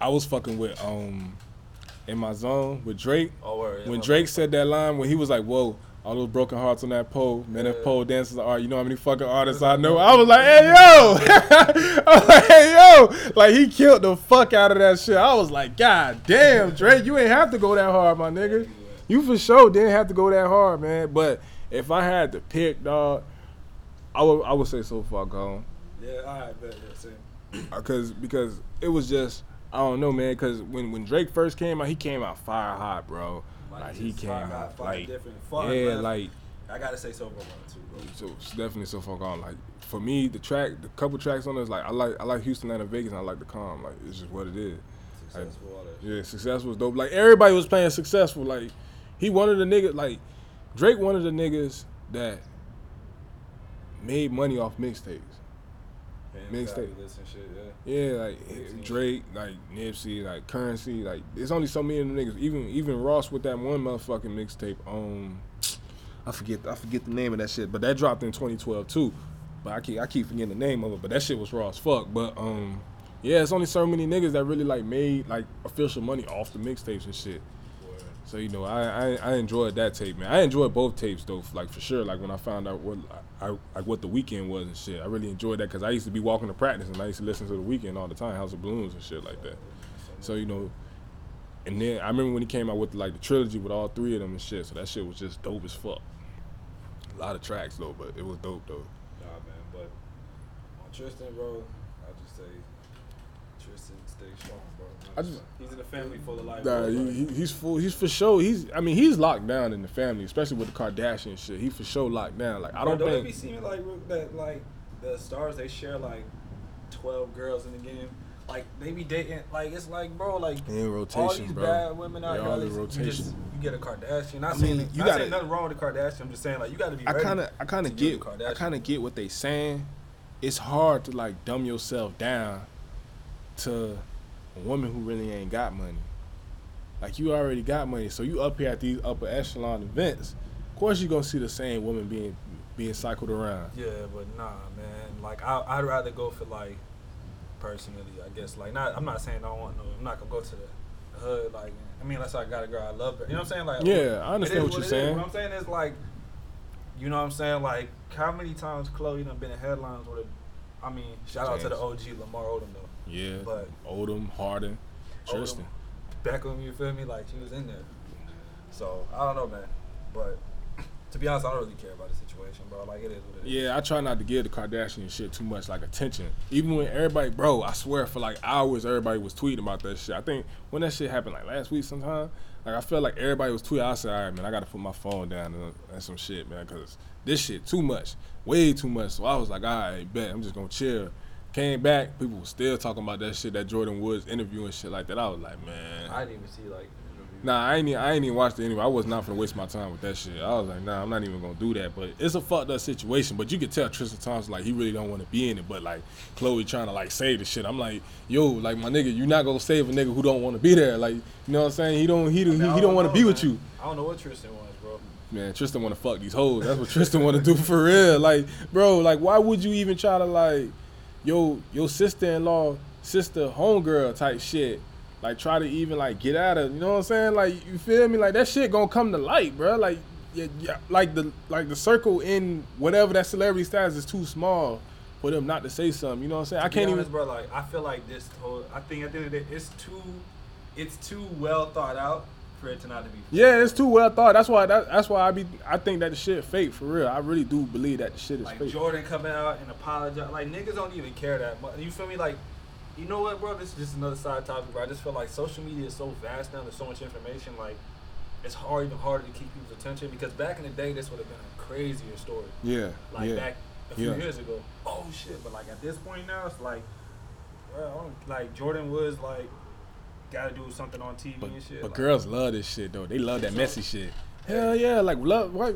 I was fucking with um, in my zone with Drake. Oh, word, yeah, When Drake said that line, when he was like, "Whoa, all those broken hearts on that pole, man, if Yeah. pole dances are art, you know how many fucking artists I know." I was like, "Hey yo," I was like, "Hey yo," like he killed the fuck out of that shit. I was like, "God damn, Drake, you ain't have to go that hard, my nigga. You for sure didn't have to go that hard, man." But if I had to pick, dog, I would I would say so far gone. Yeah, all right, bet, yeah, same. because because it was just I don't know, man. Because when when Drake first came out, he came out fire hot, bro. Like, he came out fire like different, fun, yeah, man. like I gotta say so far too, bro. so definitely so far gone. Like for me, the track, the couple tracks on this, like I like I like Houston and Vegas, and I like the calm. Like it's just what it is. Successful, that. Yeah, successful was dope. Like everybody was playing successful. Like he one of the niggas. Like Drake, one of the niggas that made money off mixtapes. Mixtape. Fabolous and shit, yeah. Yeah, like Nipsey. Drake, like Nipsey, like Curren$y, like there's only so many of them niggas. Even even Ross with that one motherfucking mixtape. Um, I forget I forget the name of that shit, but that dropped in 2012 too. But I keep I keep forgetting the name of it. But that shit was raw as fuck. But um, yeah, it's only so many niggas that really like made like official money off the mixtapes and shit. So you know, I, I I enjoyed that tape, man. I enjoyed both tapes though, like for sure. Like when I found out what I, like what the Weeknd was and shit, I really enjoyed that because I used to be walking to practice and I used to listen to the Weeknd all the time, House of Balloons and shit like that. So you know, and then I remember when he came out with like the trilogy with all three of them and shit. So that shit was just dope as fuck. A lot of tracks though, but it was dope though. Nah, man, but on Tristan, bro, I just say Tristan, stay strong. I just- he's in a family full of life. Nah, he, he's full. He's for sure. He's. I mean, he's locked down in the family, especially with the Kardashian shit. He for sure locked down. Like I don't don't it think. be like bro, that like the stars they share like twelve girls in the game. Like they be dating like it's like bro like in all these bro. bad women out here. all like, in You, just, you get a Kardashian. Not I saying mean, you gotta- saying nothing wrong with the Kardashian. I'm just saying like you got to be. I kind of, I kind of get, I kind of get what they saying. It's hard to like dumb yourself down to a woman who really ain't got money. Like you already got money, so you up here at these upper echelon events. Of course, you're gonna see the same woman being being cycled around. Yeah, but nah, man. Like I, I'd rather go for like personally. I guess like not. I'm not saying I don't want no. I'm not gonna go to the hood. Like I mean, unless I got a girl I love her. You know what I'm saying? Like Yeah, I understand what you're is. saying. What I'm saying is like, you know what I'm saying? Like how many times Khloe done been in headlines with a. I mean, shout out to the OG Lamar Odom though. Yeah, But- Odom, Harden, Tristan. Beckham, you feel me? Like she was in there. So I don't know, man. But to be honest, I don't really care about the situation, bro. Like it is what it is. Yeah, I try not to give the Kardashian shit too much like attention. Even when everybody, bro, I swear for like hours, everybody was tweeting about that shit. I think when that shit happened, like last week sometime, like I felt like everybody was tweeting. I said, all right, man, I got to put my phone down and, and some shit, man, because this shit too much, way too much. So I was like, all right, bet, I'm just gonna chill. Came back, people were still talking about that shit, that Jordyn Woods interview and shit like that. I was like, man, I didn't even see like. Nah, I ain't even, I ain't even watched it anyway. I was not gonna waste my time with that shit. I was like, nah, I'm not even gonna do that. But it's a fucked up situation. But you could tell Tristan Thompson like he really don't want to be in it. But like Khloe trying to like save the shit. I'm like, yo, like my nigga, you not gonna save a nigga who don't want to be there. Like, you know what I'm saying? He don't he, I mean, he, he don't want to be with you. I don't know what Tristan wants, bro. Man, Tristan want to fuck these hoes. That's what Tristan want to do for real. Like, bro, like why would you even try to like, yo, your sister-in-law, sister homegirl type shit? Like try to even like get out of, you know what I'm saying? Like you feel me? Like that shit gonna come to light, bro. Like, yeah, yeah, like the like the circle in whatever that celebrity status is too small for them not to say something. You know what I'm saying? I can't honest, even. bro. Like I feel like this whole. I think at the end of the day, it's too, it's too well thought out for it to not to be. Yeah, it's too well thought. That's why. That, that's why I be. I think that the shit fake for real. I really do believe that the shit is fake. Like fake. Jordyn coming out and apologize. Like niggas don't even care that much. You feel me? Like, you know what, bro? This is just another side topic. Bro. I just feel like social media is so vast now. There's so much information. Like, it's hard, even harder to keep people's attention because back in the day, this would have been a crazier story. Yeah, Like yeah. back a few Yeah. years ago. Oh shit! But like at this point now, it's like, bro, like Jordyn was like, got to do something on TV But, and shit. but like, girls love this shit though. They love that messy shit. Hell yeah, like love. Why?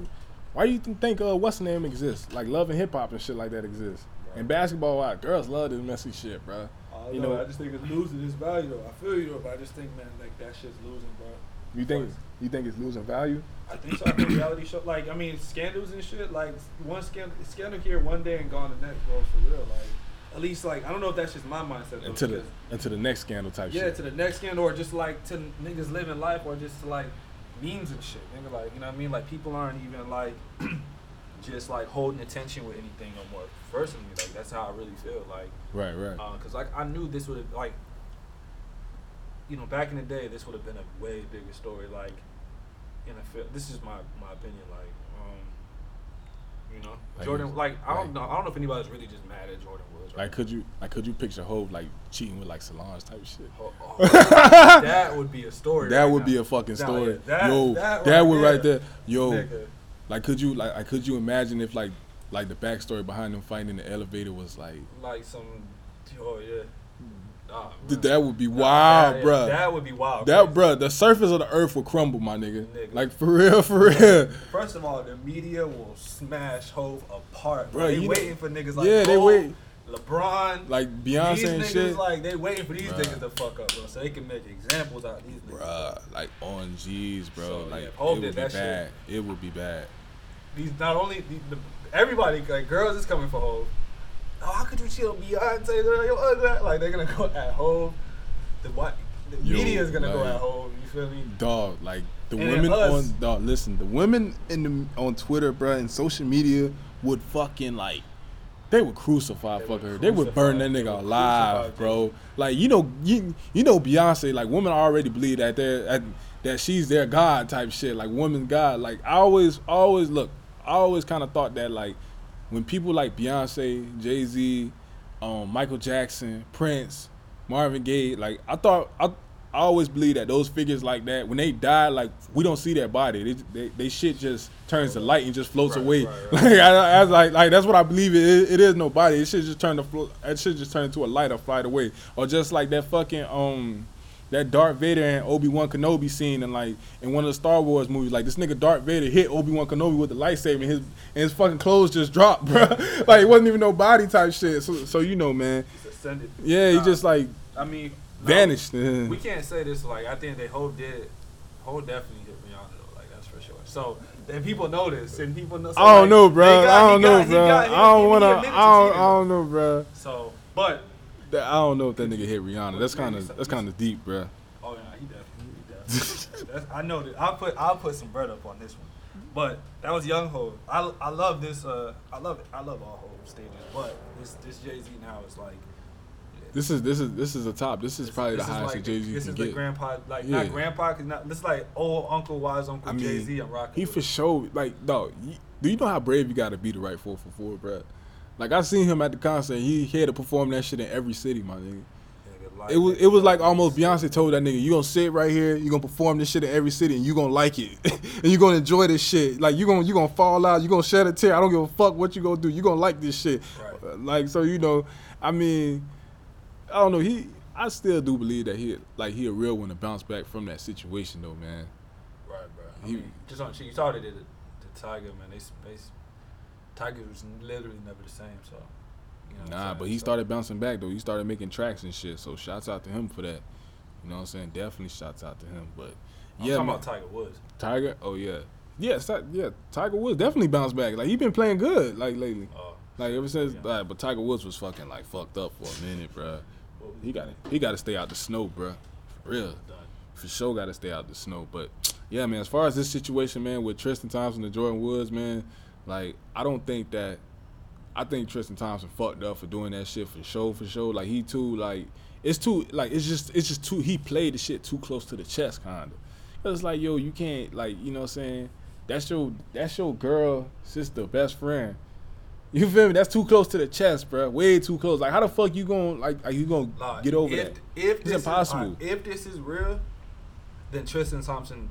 Why you think uh, what's the name exists? Like love and hip hop and shit like that exists. And basketball, why girls love this messy shit, bro. I You know, know- I just think it's losing its value though. I feel you though, but I just think man, like that shit's losing, bro. You think you think it's losing value? I think so. I think reality show, like I mean, scandals and shit. Like one scandal, scandal here one day and gone the next, bro. For real, like at least like I don't know if that's just my mindset. Though, Into the into the next scandal type yeah, shit. to the next scandal, or just like to niggas living life, or just to like memes and shit. Nigga, like you know what I mean? Like people aren't even like just like holding attention with anything no more. Personally, like that's how I really feel. Like right, right. Uh, because like I knew this would like you know back in the day this would have been a way bigger story like in a film this is my my opinion like you know Like, Jordyn like I don't right. know I don't know if anybody's really just mad at Jordyn Woods right Like could you like could you picture Hov like cheating with like Solange type shit? Oh, oh, that would be a story That right would now. be a fucking story. that- Yo, that that, would right there. Yo, Nigga. like could you like, like could you imagine if like like the backstory behind them fighting in the elevator was like like some oh yeah th- that would be wild, that- bruh. that would be wild That crazy. bruh, the surface of the earth will crumble, my nigga. Nigga. Like for real, for real. First of all, the media will smash Hov apart. Bro, Bro, they you know- waiting for niggas like Yeah, they wait. LeBron, Like these Beyonce and niggas shit. like they waiting for these Bruh. niggas to fuck up, bro, so they can make examples out of these niggas. Bruh, like on G's, bro. So, like yeah, it would did be that shit. bad. It would be bad. These not only the, the, everybody like girls is coming for Hov. Oh, how could you cheat on Beyonce? Yo, uh. Like they're gonna go at home. The what? The Yo, media is gonna go at home. You feel me? Dog, like the And women on dog, listen, the women in the on Twitter, bro, and social media would fucking like they would crucify They fuck would her. They would burn that nigga alive, bro. Like you know, you you know Beyonce, like women already believe that they're at, that she's their god type shit, like woman god. Like I always always look, I always kind of thought that like when people like Beyonce, Jay Z, um, Michael Jackson, Prince, Marvin Gaye, like I thought I. I always believe that those figures like that, when they die, like we don't see their body. They they, they shit just turns to light and just floats Right, away. right, right. Like I, I was like like that's what I believe it is. It is no body. It should just turn to flo- it should just turn into a light or fly away. Or just like that fucking um that Darth Vader and Obi Wan Kenobi scene in like in one of the Star Wars movies. Like this nigga Darth Vader hit Obi Wan Kenobi with the lightsaber and his and his fucking clothes just dropped, bro. like it wasn't even no body type shit. So so you know, man. Ascended. Yeah, he just like I mean, no, vanished. We can't say this like I think they Hov did. Hov definitely hit Rihanna though, like that's for sure. So and people know this, and people know. So, I don't like, know, bro. got- I don't got- know, bro. got- I don't wanna. I don't. I don't know, bro. So, but That- I don't know if that nigga hit Rihanna. That's kind of that's kind of deep, bro. oh yeah, he definitely. He definitely. I know that. I'll put I'll put some bread up on this one. But that was Young Hov. I, I love this. Uh, I love it. I love all Hov stages. But this this Jay Z now is like. This is this is this is a top. This is probably this the highest like Jay Z This is the grandpa, like Yeah. not grandpa, cause not. This is like old uncle, wise uncle I mean, Jay Z. I'm rocking. He with. for sure like dog. you- Do you know how brave you got to be to write four for four, bro? Like I seen him at the concert. He had to perform that shit in every city, my nigga. Nigga, It was it was like almost Beyonce told that nigga, you gonna sit right here, you gonna perform this shit in every city, and you gonna like it, and you gonna enjoy this shit. Like you gonna you gonna fall out, you gonna shed a tear. I don't give a fuck what you gonna do. You gonna like this shit. Right. Uh, Like so, you know, I mean, I don't know. He I still do believe that he like he a real one to bounce back from that situation though, man. Right, bro. I He- mean, just on shit. you did it to Tiger, man. They, they Tiger was literally never the same. So, you know Nah, but he So- started bouncing back though. He started making tracks and shit. So shouts out to him for that. You know what I'm saying? Definitely shouts out to him. But I'm yeah, talking man. about Tiger Woods. Tiger. Oh yeah, yeah, yeah. Tiger Woods definitely bounced back. Like he been playing good like lately. Uh, Like ever since. Yeah. Like, but Tiger Woods was fucking like fucked up for a minute, bro. He got he got to stay out the snow, bro. For real. for sure got to stay out the snow. But yeah, man, as far as this situation, man, with Tristan Thompson and Jordyn Woods, man, like I don't think that. I think Tristan Thompson fucked up for doing that shit for sure, for sure. Like he too, like it's too, like it's just, it's just too. He played the shit too close to the chest, kinda. Cause it's like, yo, you can't, like, you know, what I'm saying that's your, that's your girl, sister, best friend. You feel me? That's too close to the chest, bro. Way too close. Like, how the fuck you gonna, like, are you gonna Nah, get over if, that? If It's this impossible. Is, alright, if this is real, then Tristan Thompson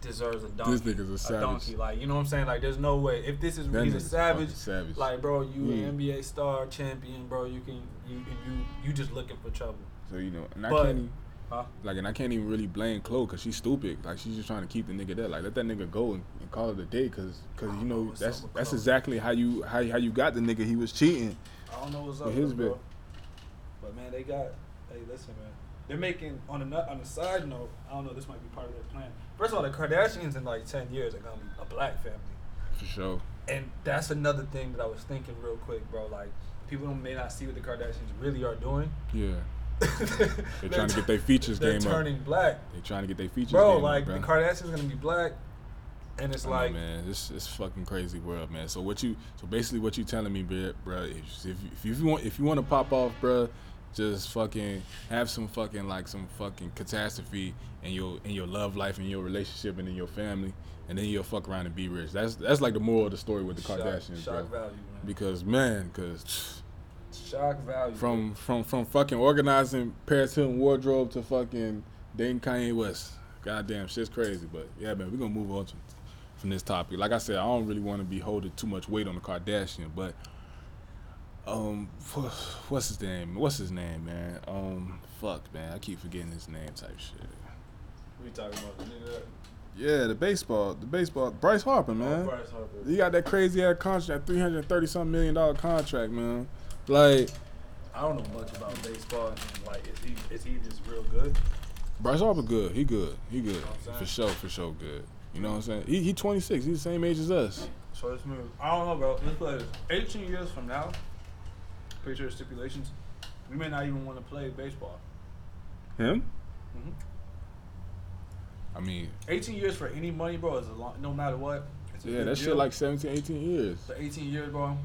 deserves a donkey. This nigga's a savage. donkey. Like you know what I'm saying? Like there's no way. If this is That he's a savage, savage. like bro, you Yeah. an NBA star champion, bro. You can you you you just looking for trouble. So you know, and I But- can't even, Huh? like, and I can't even really blame Khloe because she's stupid. Like she's just trying to keep the nigga there. Like let that nigga go and, and call it a day, cause, cause you know oh, know that's that's exactly how you how, how you got the nigga. He was cheating. I don't know what's up with his bro. bit. But man, they got. Hey, listen, man. They're making on a on a side note. I don't know. This might be part of their plan. First of all, the Kardashians in like ten years are gonna be a black family. For sure. And that's another thing that I was thinking real quick, bro. Like, people don't- may not see what the Kardashians really are doing. Yeah. they're They trying to get their features They're game up. turning black, They're trying to get their features game. bro. Like up, bro. the Kardashians gonna be black, and it's I know, like, man, this it's fucking crazy world, man. So what you so basically what you telling me, bro? bro if, if, if you want if you want to pop off, bro, just fucking have some fucking like some fucking catastrophe in your in your love life and your relationship and in your family, and then you'll fuck around and be rich. That's that's like the moral of the story with the shock, Kardashians, shock bro. value, man. Because man, because shock value. from from from fucking organizing Paris Hilton wardrobe to fucking dating Kanye West. Goddamn, shit's crazy. But yeah, man, we're gonna move on to, from this topic. Like I said, I don't really want to be holding too much weight on the Kardashian, but um, what's his name? What's his name, man? Um, fuck, man, I keep forgetting his name. Type shit. we talking about the nigga. Yeah, the baseball, the baseball, Bryce Harper, man. Oh, Bryce Harper. He got that crazy ass contract, three hundred thirty something million dollar contract, man. Like I don't know much about baseball. Like, is he is he just real good? Bryce Harper good. He good. He good. know what I'm For sure, for sure good. You know what I'm saying? He he 26. He's the same age as us. So let's move. I don't know, bro. Let's play this. 18 years from now, pretty sure stipulations, we may not even want to play baseball. Him? Mhm. I mean, 18 years for any money, bro, is a long. No matter what. It's a yeah, big that shit like 17, 18 years. So 18 years, bro.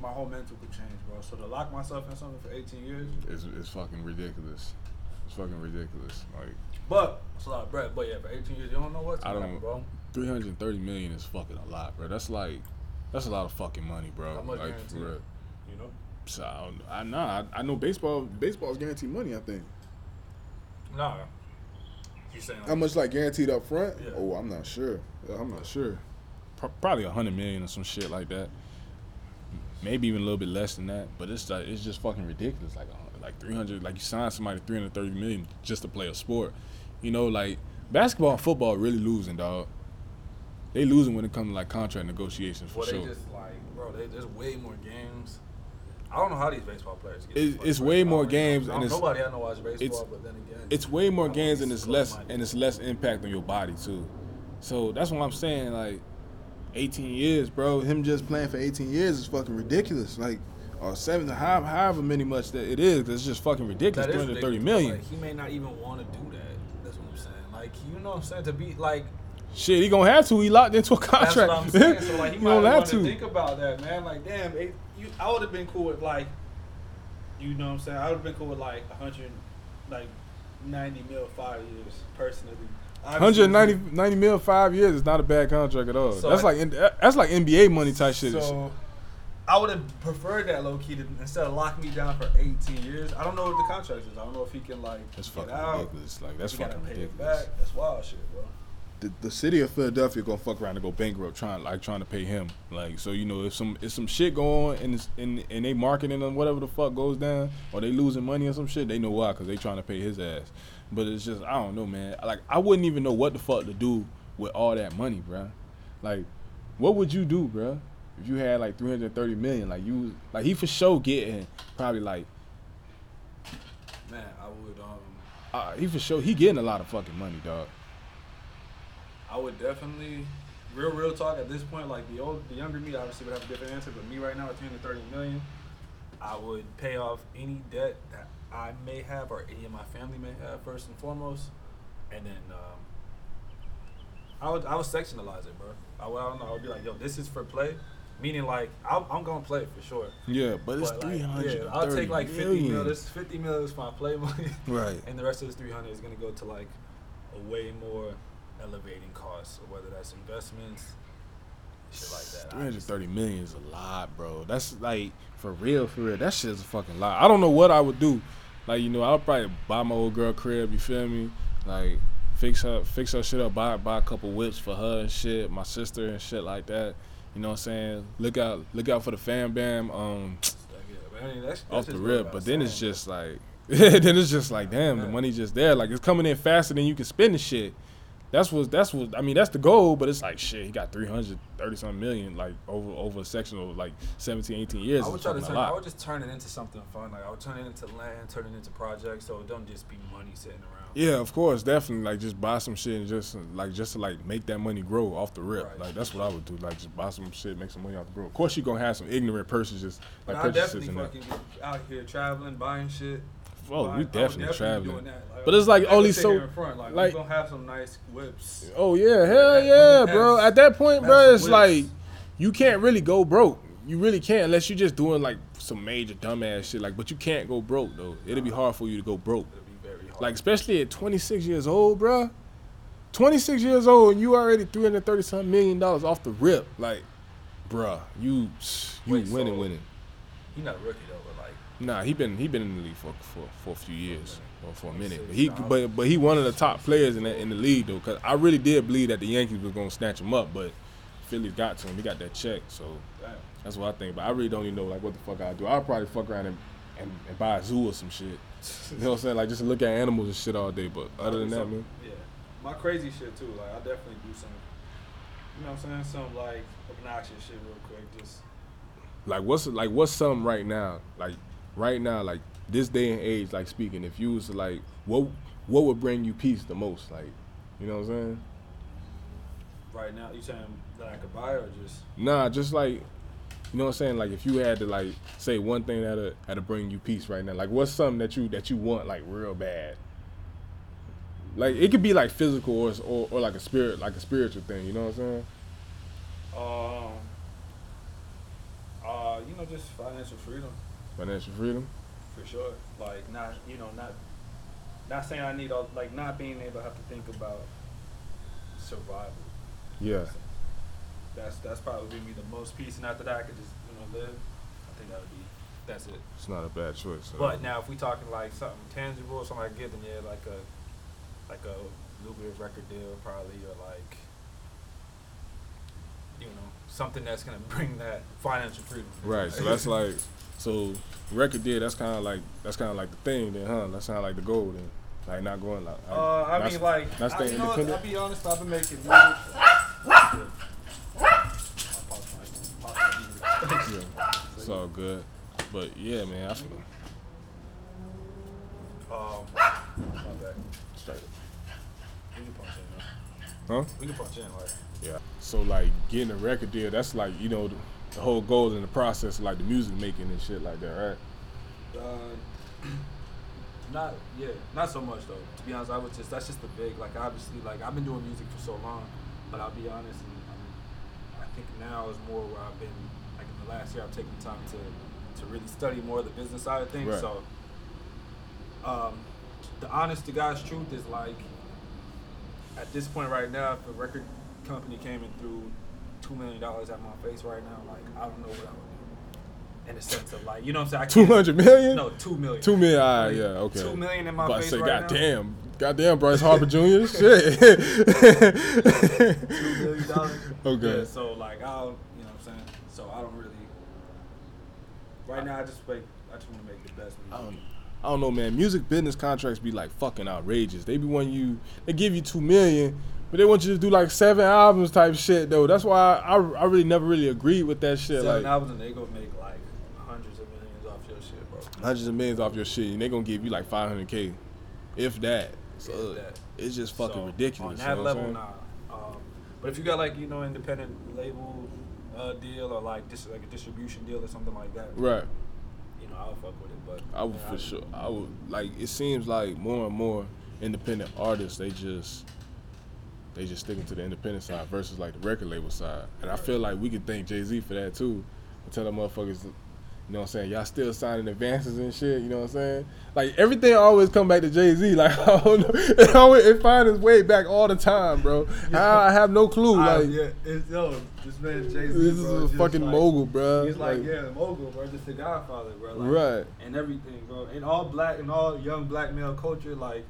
My whole mental could change, bro. So to lock myself in something for 18 years, It's it's fucking ridiculous. It's fucking ridiculous. Like but it's a lot of bread. But yeah, for 18 years, you don't know what's I going don't- on, bro. 330 million is fucking a lot, bro. That's like that's a lot of fucking money, bro. How much like guaranteed? for real. You know? So I, don't- I know I, I know baseball Baseball is guaranteed money. I think. Nah. You saying like, How much like guaranteed up front? Yeah. Oh, I'm not sure. Yeah, I'm not sure. Pro- probably a hundred million or some shit like that. Maybe even a little bit less than that. But it's like it's just fucking ridiculous. Like like three hundred. Like you sign somebody three hundred thirty million just to play a sport. You know, like basketball and football really losing, dog. They losing when it comes to like contract negotiations for Well, sure. they just like, bro, they, there's way more games. I don't know how these baseball players get. It's- it's way more games and it's- nobody I know watch baseball, it's- but then again, it's way more games and it's less and it's less impact on your body too. So that's what I'm saying. Like, 18 years, bro. Him just playing for 18 years is fucking ridiculous. Like, or seven, however, however many much that it is, it's just fucking ridiculous. That is 330 ridiculous, million. Like, he may not even want to do that. That's what I'm saying. Like, you know what I'm saying? To be like, Shit, he gonna have to. He locked into a that's contract. what I'm saying. So like, he he might want have to think about that, man. Like, damn, it, you, I would have been cool with like, you know what I'm saying? I would have been cool with like 100, like 90 mil five years personally. Obviously, 190 90 mil five years is not a bad contract at all. So that's I- like that's like NBA money type shit. So I would have preferred that low key to, instead of locking me down for 18 years. I don't know what the contract is. I don't know if he can like That's fucking out. ridiculous. Like that's fucking ridiculous. That's wild shit, bro. The, the city of Philadelphia gonna fuck around and go bankrupt trying like trying to pay him. Like so, you know, if some if some shit go on and and and they marketing and whatever the fuck goes down, or they losing money or some shit, they know why because they trying to pay his ass. But it's just I don't know, man. Like I wouldn't even know what the fuck to do with all that money, bruh. Like, what would you do, bruh? If you had like 330 million, like you, like he for sure getting probably like, Man, I would um uh, he for sure he getting a lot of fucking money, dog. I would definitely real real talk at this point, like the old the younger me obviously would have a different answer, but me right now at 330 million, I would pay off any debt that I may have or any of my family may have first and foremost. And then um I would I would sectionalize it, bro. I would, I don't know, I would be like, yo, this is for play. Meaning like I'm, I'm gonna play for sure. Yeah, but it's But, like, 300. yeah, I'll take like 50 mil. This 50 mil is my play money. Right. And the rest of this 300 is going to go to like a way more elevating costs, or whether that's investments, shit like that. 330 million is a lot, bro. That's like for real, for real. That shit is a fucking lot. I don't know what I would do. Like you know, I'll probably buy my old girl crib. You feel me? Like fix her, fix her shit up. Buy buy a couple whips for her and shit. My sister and shit like that. You know what I'm saying? Look out, look out for the fan bam. Um, I mean, that's, that's off the rip. But then it's just like, then it's just like, damn, the Yeah. money's just there. Like it's coming in faster than you can spend the shit. That's what that's what I mean. That's the goal, but it's like shit. He got three hundred thirty something million like over over a section of like 17, 18 years. I would try to turn. I would just turn it into something fun. Like I would turn it into land, turn it into projects, so it don't just be money sitting around. Yeah, of course, definitely. Like just buy some shit and just like just to like make that money grow off the rip. Right. Like that's what I would do. Like just buy some shit, make some money off the grow. Of course, you are gonna have some ignorant purchases But like I purchases definitely fucking get out here traveling, buying shit. Oh, I we would definitely traveling. Like, But it's like only oh, so- front. Like, like- we gonna have some nice whips. Oh yeah, hell yeah, bro. At that point, bro, it's whips. like you can't really go broke. You really can't unless you're just doing like some major dumbass shit. Like, but you can't go broke though. It'll be hard for you to go broke. It'll be very hard. Like, especially at 26 years old, bro. 26 years old, and you already 330 something million dollars off the rip. Like, bruh, you you Wait, winning, so- winning. He's not a rookie though, Nah, he been he been in the league for for, for a few years or for a minute. But he but but he one of the top players in the, in the league though. Cause I really did believe that the Yankees was gonna snatch him up, but Philly got to him. He got that check, so that's what I think. But I really don't even know like what the fuck I do. I'll probably fuck around and, and, and buy a zoo or some shit. You know what I'm saying? Like just look at animals and shit all day. But other than that, man. Yeah. My crazy shit too. Like I definitely do some. You know what I'm saying? Some like obnoxious shit real quick. Just Like what's like what's something right now? Like right now, like this day and age, like speaking, if you was like what what would bring you peace the most? Like, you know what I'm saying? right now, you saying that I could buy or just Nah, just like you know what I'm saying? Like if you had to like say one thing that'll that'll bring you peace right now, like what's something that you that you want like real bad? Like it could be like physical or or, or like a spirit like a spiritual thing, you know what I'm saying? um uh you know just financial freedom Financial freedom. for sure. Like not you know not not saying I need all like not being able to have to think about survival. Yeah. That's that's probably give me the most peace, and after that I could just you know live. I think that would be that's it. It's not a bad choice. so. But now, if we talking like something tangible or something I get, then yeah, like a like a lucrative record deal, probably, or like you know something that's gonna bring that financial freedom. Right. So that's like so record deal. That's kind of like that's kind of like the thing, then, huh? That's kind of like the goal, then. Like not going like. Uh, I not- mean, like, not I, staying you know, what, independent. I'll be honest. I've been making music. I'll pause my- pause my music. Yeah, it's all good. But yeah, man, I feel Um, my bad. straight. We can punch in, though. Huh? We can punch in, like. Yeah. So like getting a record deal, that's like you know the, the whole goal in the process, like the music making and shit like that, right? Uh, not yeah, not so much though. To be honest, I was just that's just the big like obviously like I've been doing music for so long, but I'll be honest, and I'm, I think now is more where I've been like in the last year I've taken time to to really study more of the business side of things. Right. So, um, the honest to God's truth is like at this point right now, if a record company came and threw two million dollars at my face right now, like I don't know what I would do. In the sense of like, you know what I'm saying? I Two can't- hundred million. no, two million. Two million. Like, yeah. Okay. Two million in my About to face say, right God now. damn. Goddamn, Bryce Harper Jr. Shit. two million dollars. Okay. Yeah, so like I don't, you know what I'm saying. So I don't really. Right now, I just like I just want to make the best I music. don't, I don't know, man. Music business contracts be like fucking outrageous. They be wanting you, they give you two million, but they want you to do like seven albums type shit though. That's why I, I, I really never really agreed with that shit. Seven like albums and they gonna make like hundreds of millions off your shit, bro. hundreds of millions off your shit, and they gonna give you like five hundred k, if that. So If that. it's just fucking So, ridiculous. On that level, nah. Um, but if you got like you know independent label uh, deal or like dis- like a distribution deal or something like that, Right. You know I'll fuck with it. But I would yeah, for sure. I would like. It seems like more and more independent artists they just they just sticking to the independent side versus like the record label side. And I feel like we could thank Jay Z for that too. Tell them motherfuckers, you know what I'm saying? Y'all still signing advances and shit. You know what I'm saying? Like everything always come back to Jay Z. Like I don't know, it always it find its way back all the time, bro. I, I have no clue. I- Like yeah, it's, yo, this man Jay Z, this is a fucking mogul, bro. He's like, yeah, the mogul, bro. Just the Godfather, bro. Like, Right. And everything, bro. And all black and all young black male culture, like,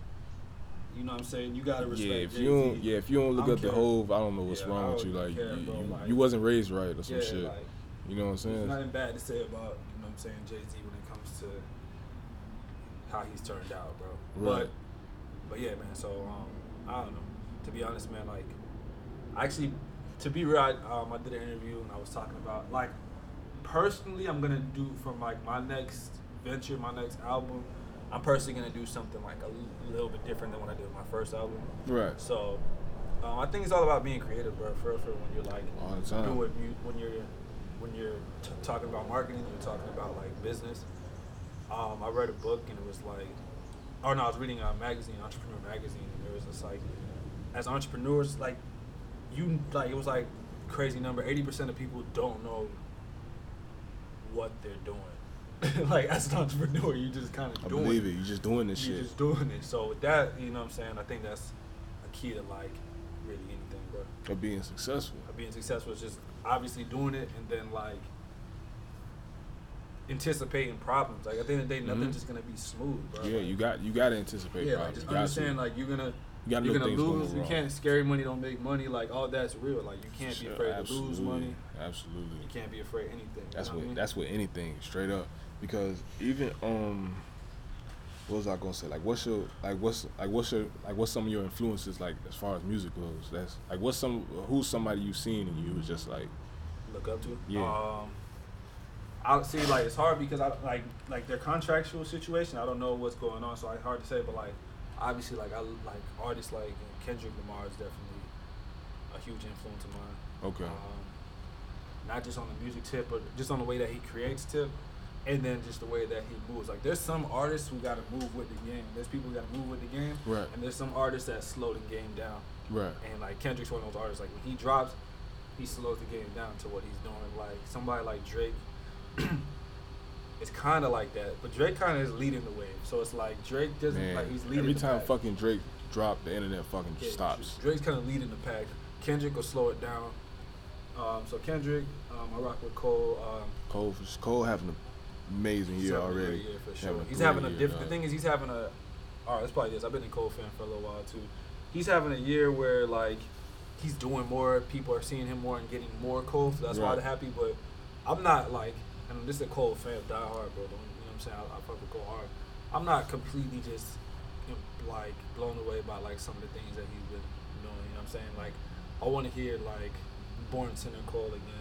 you know what I'm saying? You gotta respect. Yeah, if Jay-Z. you don't, yeah, if you don't look up the. Hov, I don't know what's Yeah, wrong with you. Like, care, you, you, like- you wasn't raised right or some yeah, shit. You know what I'm saying? there's nothing bad to say about you know what I'm saying Jay Z when it comes to how he's turned out, bro. Right. But but yeah, man. So um, I don't know. To be honest, man, like actually, to be real, I, um, I did an interview and I was talking about like personally, I'm gonna do from like my next venture, my next album. I'm personally gonna do something like a l- little bit different than what I did with my first album. Right. So um, I think it's all about being creative, bro. For for when you're like All the time. doing when you're when you're t- talking about marketing, you're talking about like business. Um, I read a book and it was like, oh no, I was reading a magazine, Entrepreneur magazine, and there was this like, as entrepreneurs, like you like it was like crazy number. Eighty percent of people don't know what they're doing. like as an entrepreneur, you just kind of I doing believe it. You're just doing this you're shit. just doing it. So with that, you know what I'm saying? I think that's a key to like really anything, bro. Of being successful. Being successful is just obviously doing it and then like anticipating problems. Like at the end of the day, nothing's Mhm. just gonna be smooth, bro. Yeah, Like, you got you got to anticipate. yeah, like problems. just You got understand like you're gonna You gotta you're gonna lose. You can't scary money don't make money. Like all that's real. Like you can't be Sure, afraid to lose money. Absolutely. You can't be afraid of anything. That's what I mean? that's what anything straight up because even um what was I gonna say like what's your like what's like what's your like what's some of your influences like as far as music goes that's like what's some who's somebody you've seen and you was just like look up to. Yeah. Um, I see, like it's hard because I like like their contractual situation. I don't know what's going on, so it's hard to say. But like, obviously, like I like artists like Kendrick Lamar is definitely a huge influence of mine. okay Um, not just on the music tip, but just on the way that he creates tip, and then just the way that he moves. Like there's some artists who got to move with the game. There's people who got to move with the game, Right. and there's some artists that slow the game down. right And like Kendrick's one of those artists. Like when he drops, he slows the game down to what he's doing. Like somebody like Drake, it's kind of like that. But Drake kind of is leading the wave. So it's like Drake doesn't man like he's leading. every the time pack. fucking Drake drop the internet fucking Yeah, stops Drake's kind of leading the pack. Kendrick will slow it down. Um, so Kendrick, um, I rock with Cole. Um, Cole Cole having an amazing year already year for sure. having He's having a year, different. The thing is, he's having a. All right, let's probably this. I've been a Cole fan for a little while too. He's having a year where like he's doing more. People are seeing him more and getting more Cole. So that's why Right. they're happy. But I'm not like, and I'm just a Cole fan, die hard, bro. Don't, you know what I'm saying? I, I fuck with Cole hard. I'm not completely just like blown away by like some of the things that he's been doing. You know what I'm saying? Like I want to hear like Born Sinner Cole again.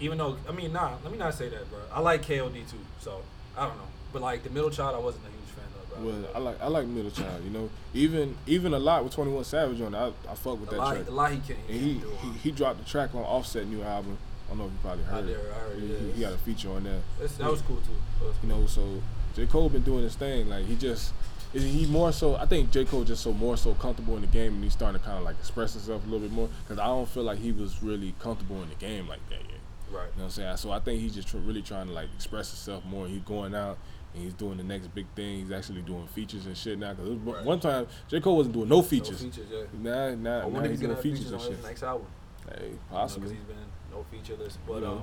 Even though I mean, nah, let me not say that, bro. I like KOD too, so I don't know. But like the middle child, I wasn't a huge fan of, bro. well I like I like Middle Child you know even even a lot with 21 Savage on it, I, I fuck with the that lie, track the lot he can't. And He, he, he dropped the track on Offset new album. I don't know if you probably heard. I did, it. I heard He, yeah. he got a feature on there. That's- that was cool too. That was You know, so J Cole been doing his thing. Like he just is he more so. I think J Cole just so more so comfortable in the game, and he's starting to kind of like express himself a little bit more. Because I don't feel like he was really comfortable in the game like that yet. Right. You know what I'm saying? So I think he's just tr- really trying to like express himself more. He's going out and he's doing the next big thing. He's actually doing features and shit now. Because Right. one time J Cole wasn't doing no No features. features, yeah. Nah, I nah, now wonder if he's gonna features features and shit. his next album. Hey, Because possibly. he's been no featureless. But You know. um,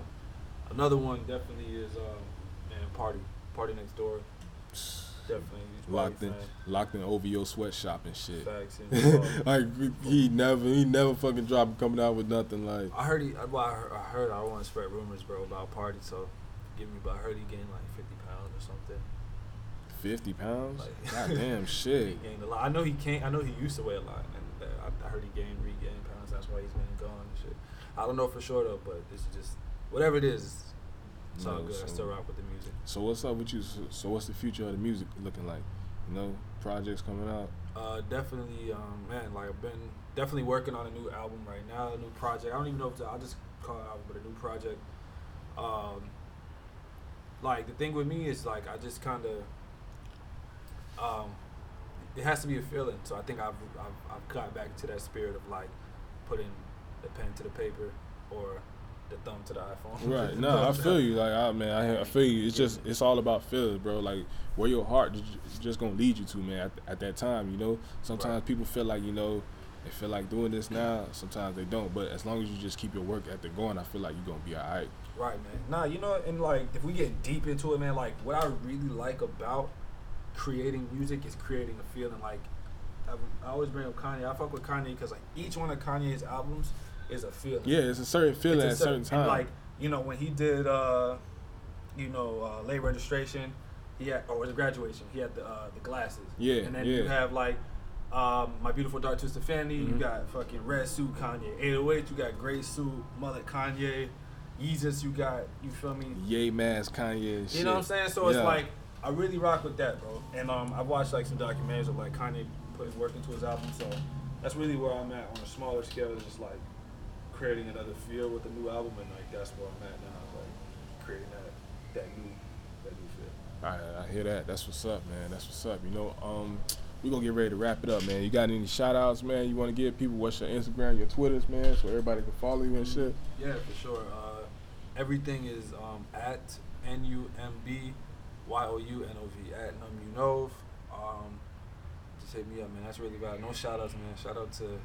another one definitely is um, man, Party. Party Next Door. Definitely. Locked in, locked in OVO sweatshop and shit. Facts. and, like he never, he never fucking dropped coming out with nothing like. I heard he. Well, I heard. I, heard, I don't want to spread rumors, bro, about party. So, give me. But I heard he gained like 50 pounds or something. Fifty pounds? Like- Goddamn He shit. gained a lot. I know he can't. I know he used to weigh a lot, and uh, I, I heard he gained, regained pounds. That's why he's been gone and shit. I don't know for sure though, but this is just whatever it is. It's all good. I so- still rock with the music. So what's up with you? So, so what's the future of the music looking like? You know, projects coming out. Uh, definitely, um, man. Like I've been definitely working on a new album right now, a new project. I don't even know if to, I'll just call it album, but a new project. Um, like the thing with me is like I just kind of, um, it has to be a feeling. So I think I've, I've I've got back to that spirit of like putting the pen to the paper or the thumb to the iPhone. Right. The No, I feel you. Like, I man, I, I feel you. It's just, it's all about feelings, bro. Like, where your heart is is just gonna lead you to, man. At, at that time, you know. Sometimes Right. people feel like, you know, they feel like doing this now. Sometimes they don't. But as long as you just keep your work ethic going, I feel like you're gonna be all right. Right, man. Nah, you know, and like if we get deep into it, man, like what I really like about creating music is creating a feeling. Like I, I always bring up Kanye. I fuck with Kanye because like each one of Kanye's albums is a feeling. Yeah, it's a certain feeling at It's a a certain and, time. Like you know when he did, uh, you know, uh, late registration, he had or it graduation? He had the uh, the glasses. Yeah, And then yeah. you have like. Um, my beautiful dark twisted fanny. Mhm. You got fucking red suit Kanye. 808. You got gray suit mullet Kanye. Yeezus. You got you feel me? Yay, mask, Kanye. You know what I'm saying? So it's like I really rock with that, bro. And um, I've watched like some documentaries of like Kanye putting work into his album. So that's really where I'm at on a smaller scale. Is just like creating another feel with the new album, and like that's where I'm at now, like creating that that new that new feel. I, I hear that. That's what's up, man. That's what's up. You know, um, we gonna get ready to wrap it up, man. You got any shout outs, man? You wanna give people what's your Instagram, your Twitters, man, so everybody can follow you and shit? Yeah, for sure. Uh, everything is um, at N U M B Y O U N O V at Num You Nov. Um, just hit me up, man. That's really bad. No shout outs, man. Shout out to.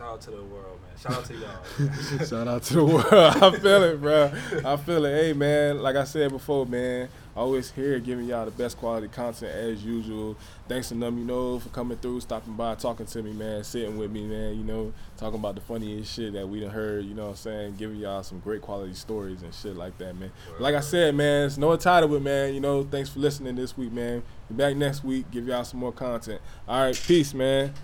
Shout out to the world, man. Shout out to y'all. Shout out to the world. I feel it, bro. I feel it. Hey, man, like I said before, man, always here giving y'all the best quality content as usual. Thanks to NumbYouNov for coming through, stopping by, talking to me, man, sitting with me, man, you know, talking about the funniest shit that we done heard, you know what I'm saying, giving y'all some great quality stories and shit like that, man. Like I said, man, it's no entitlement, man. You know, thanks for listening this week, man. Be back next week, give y'all some more content. All right, peace, man.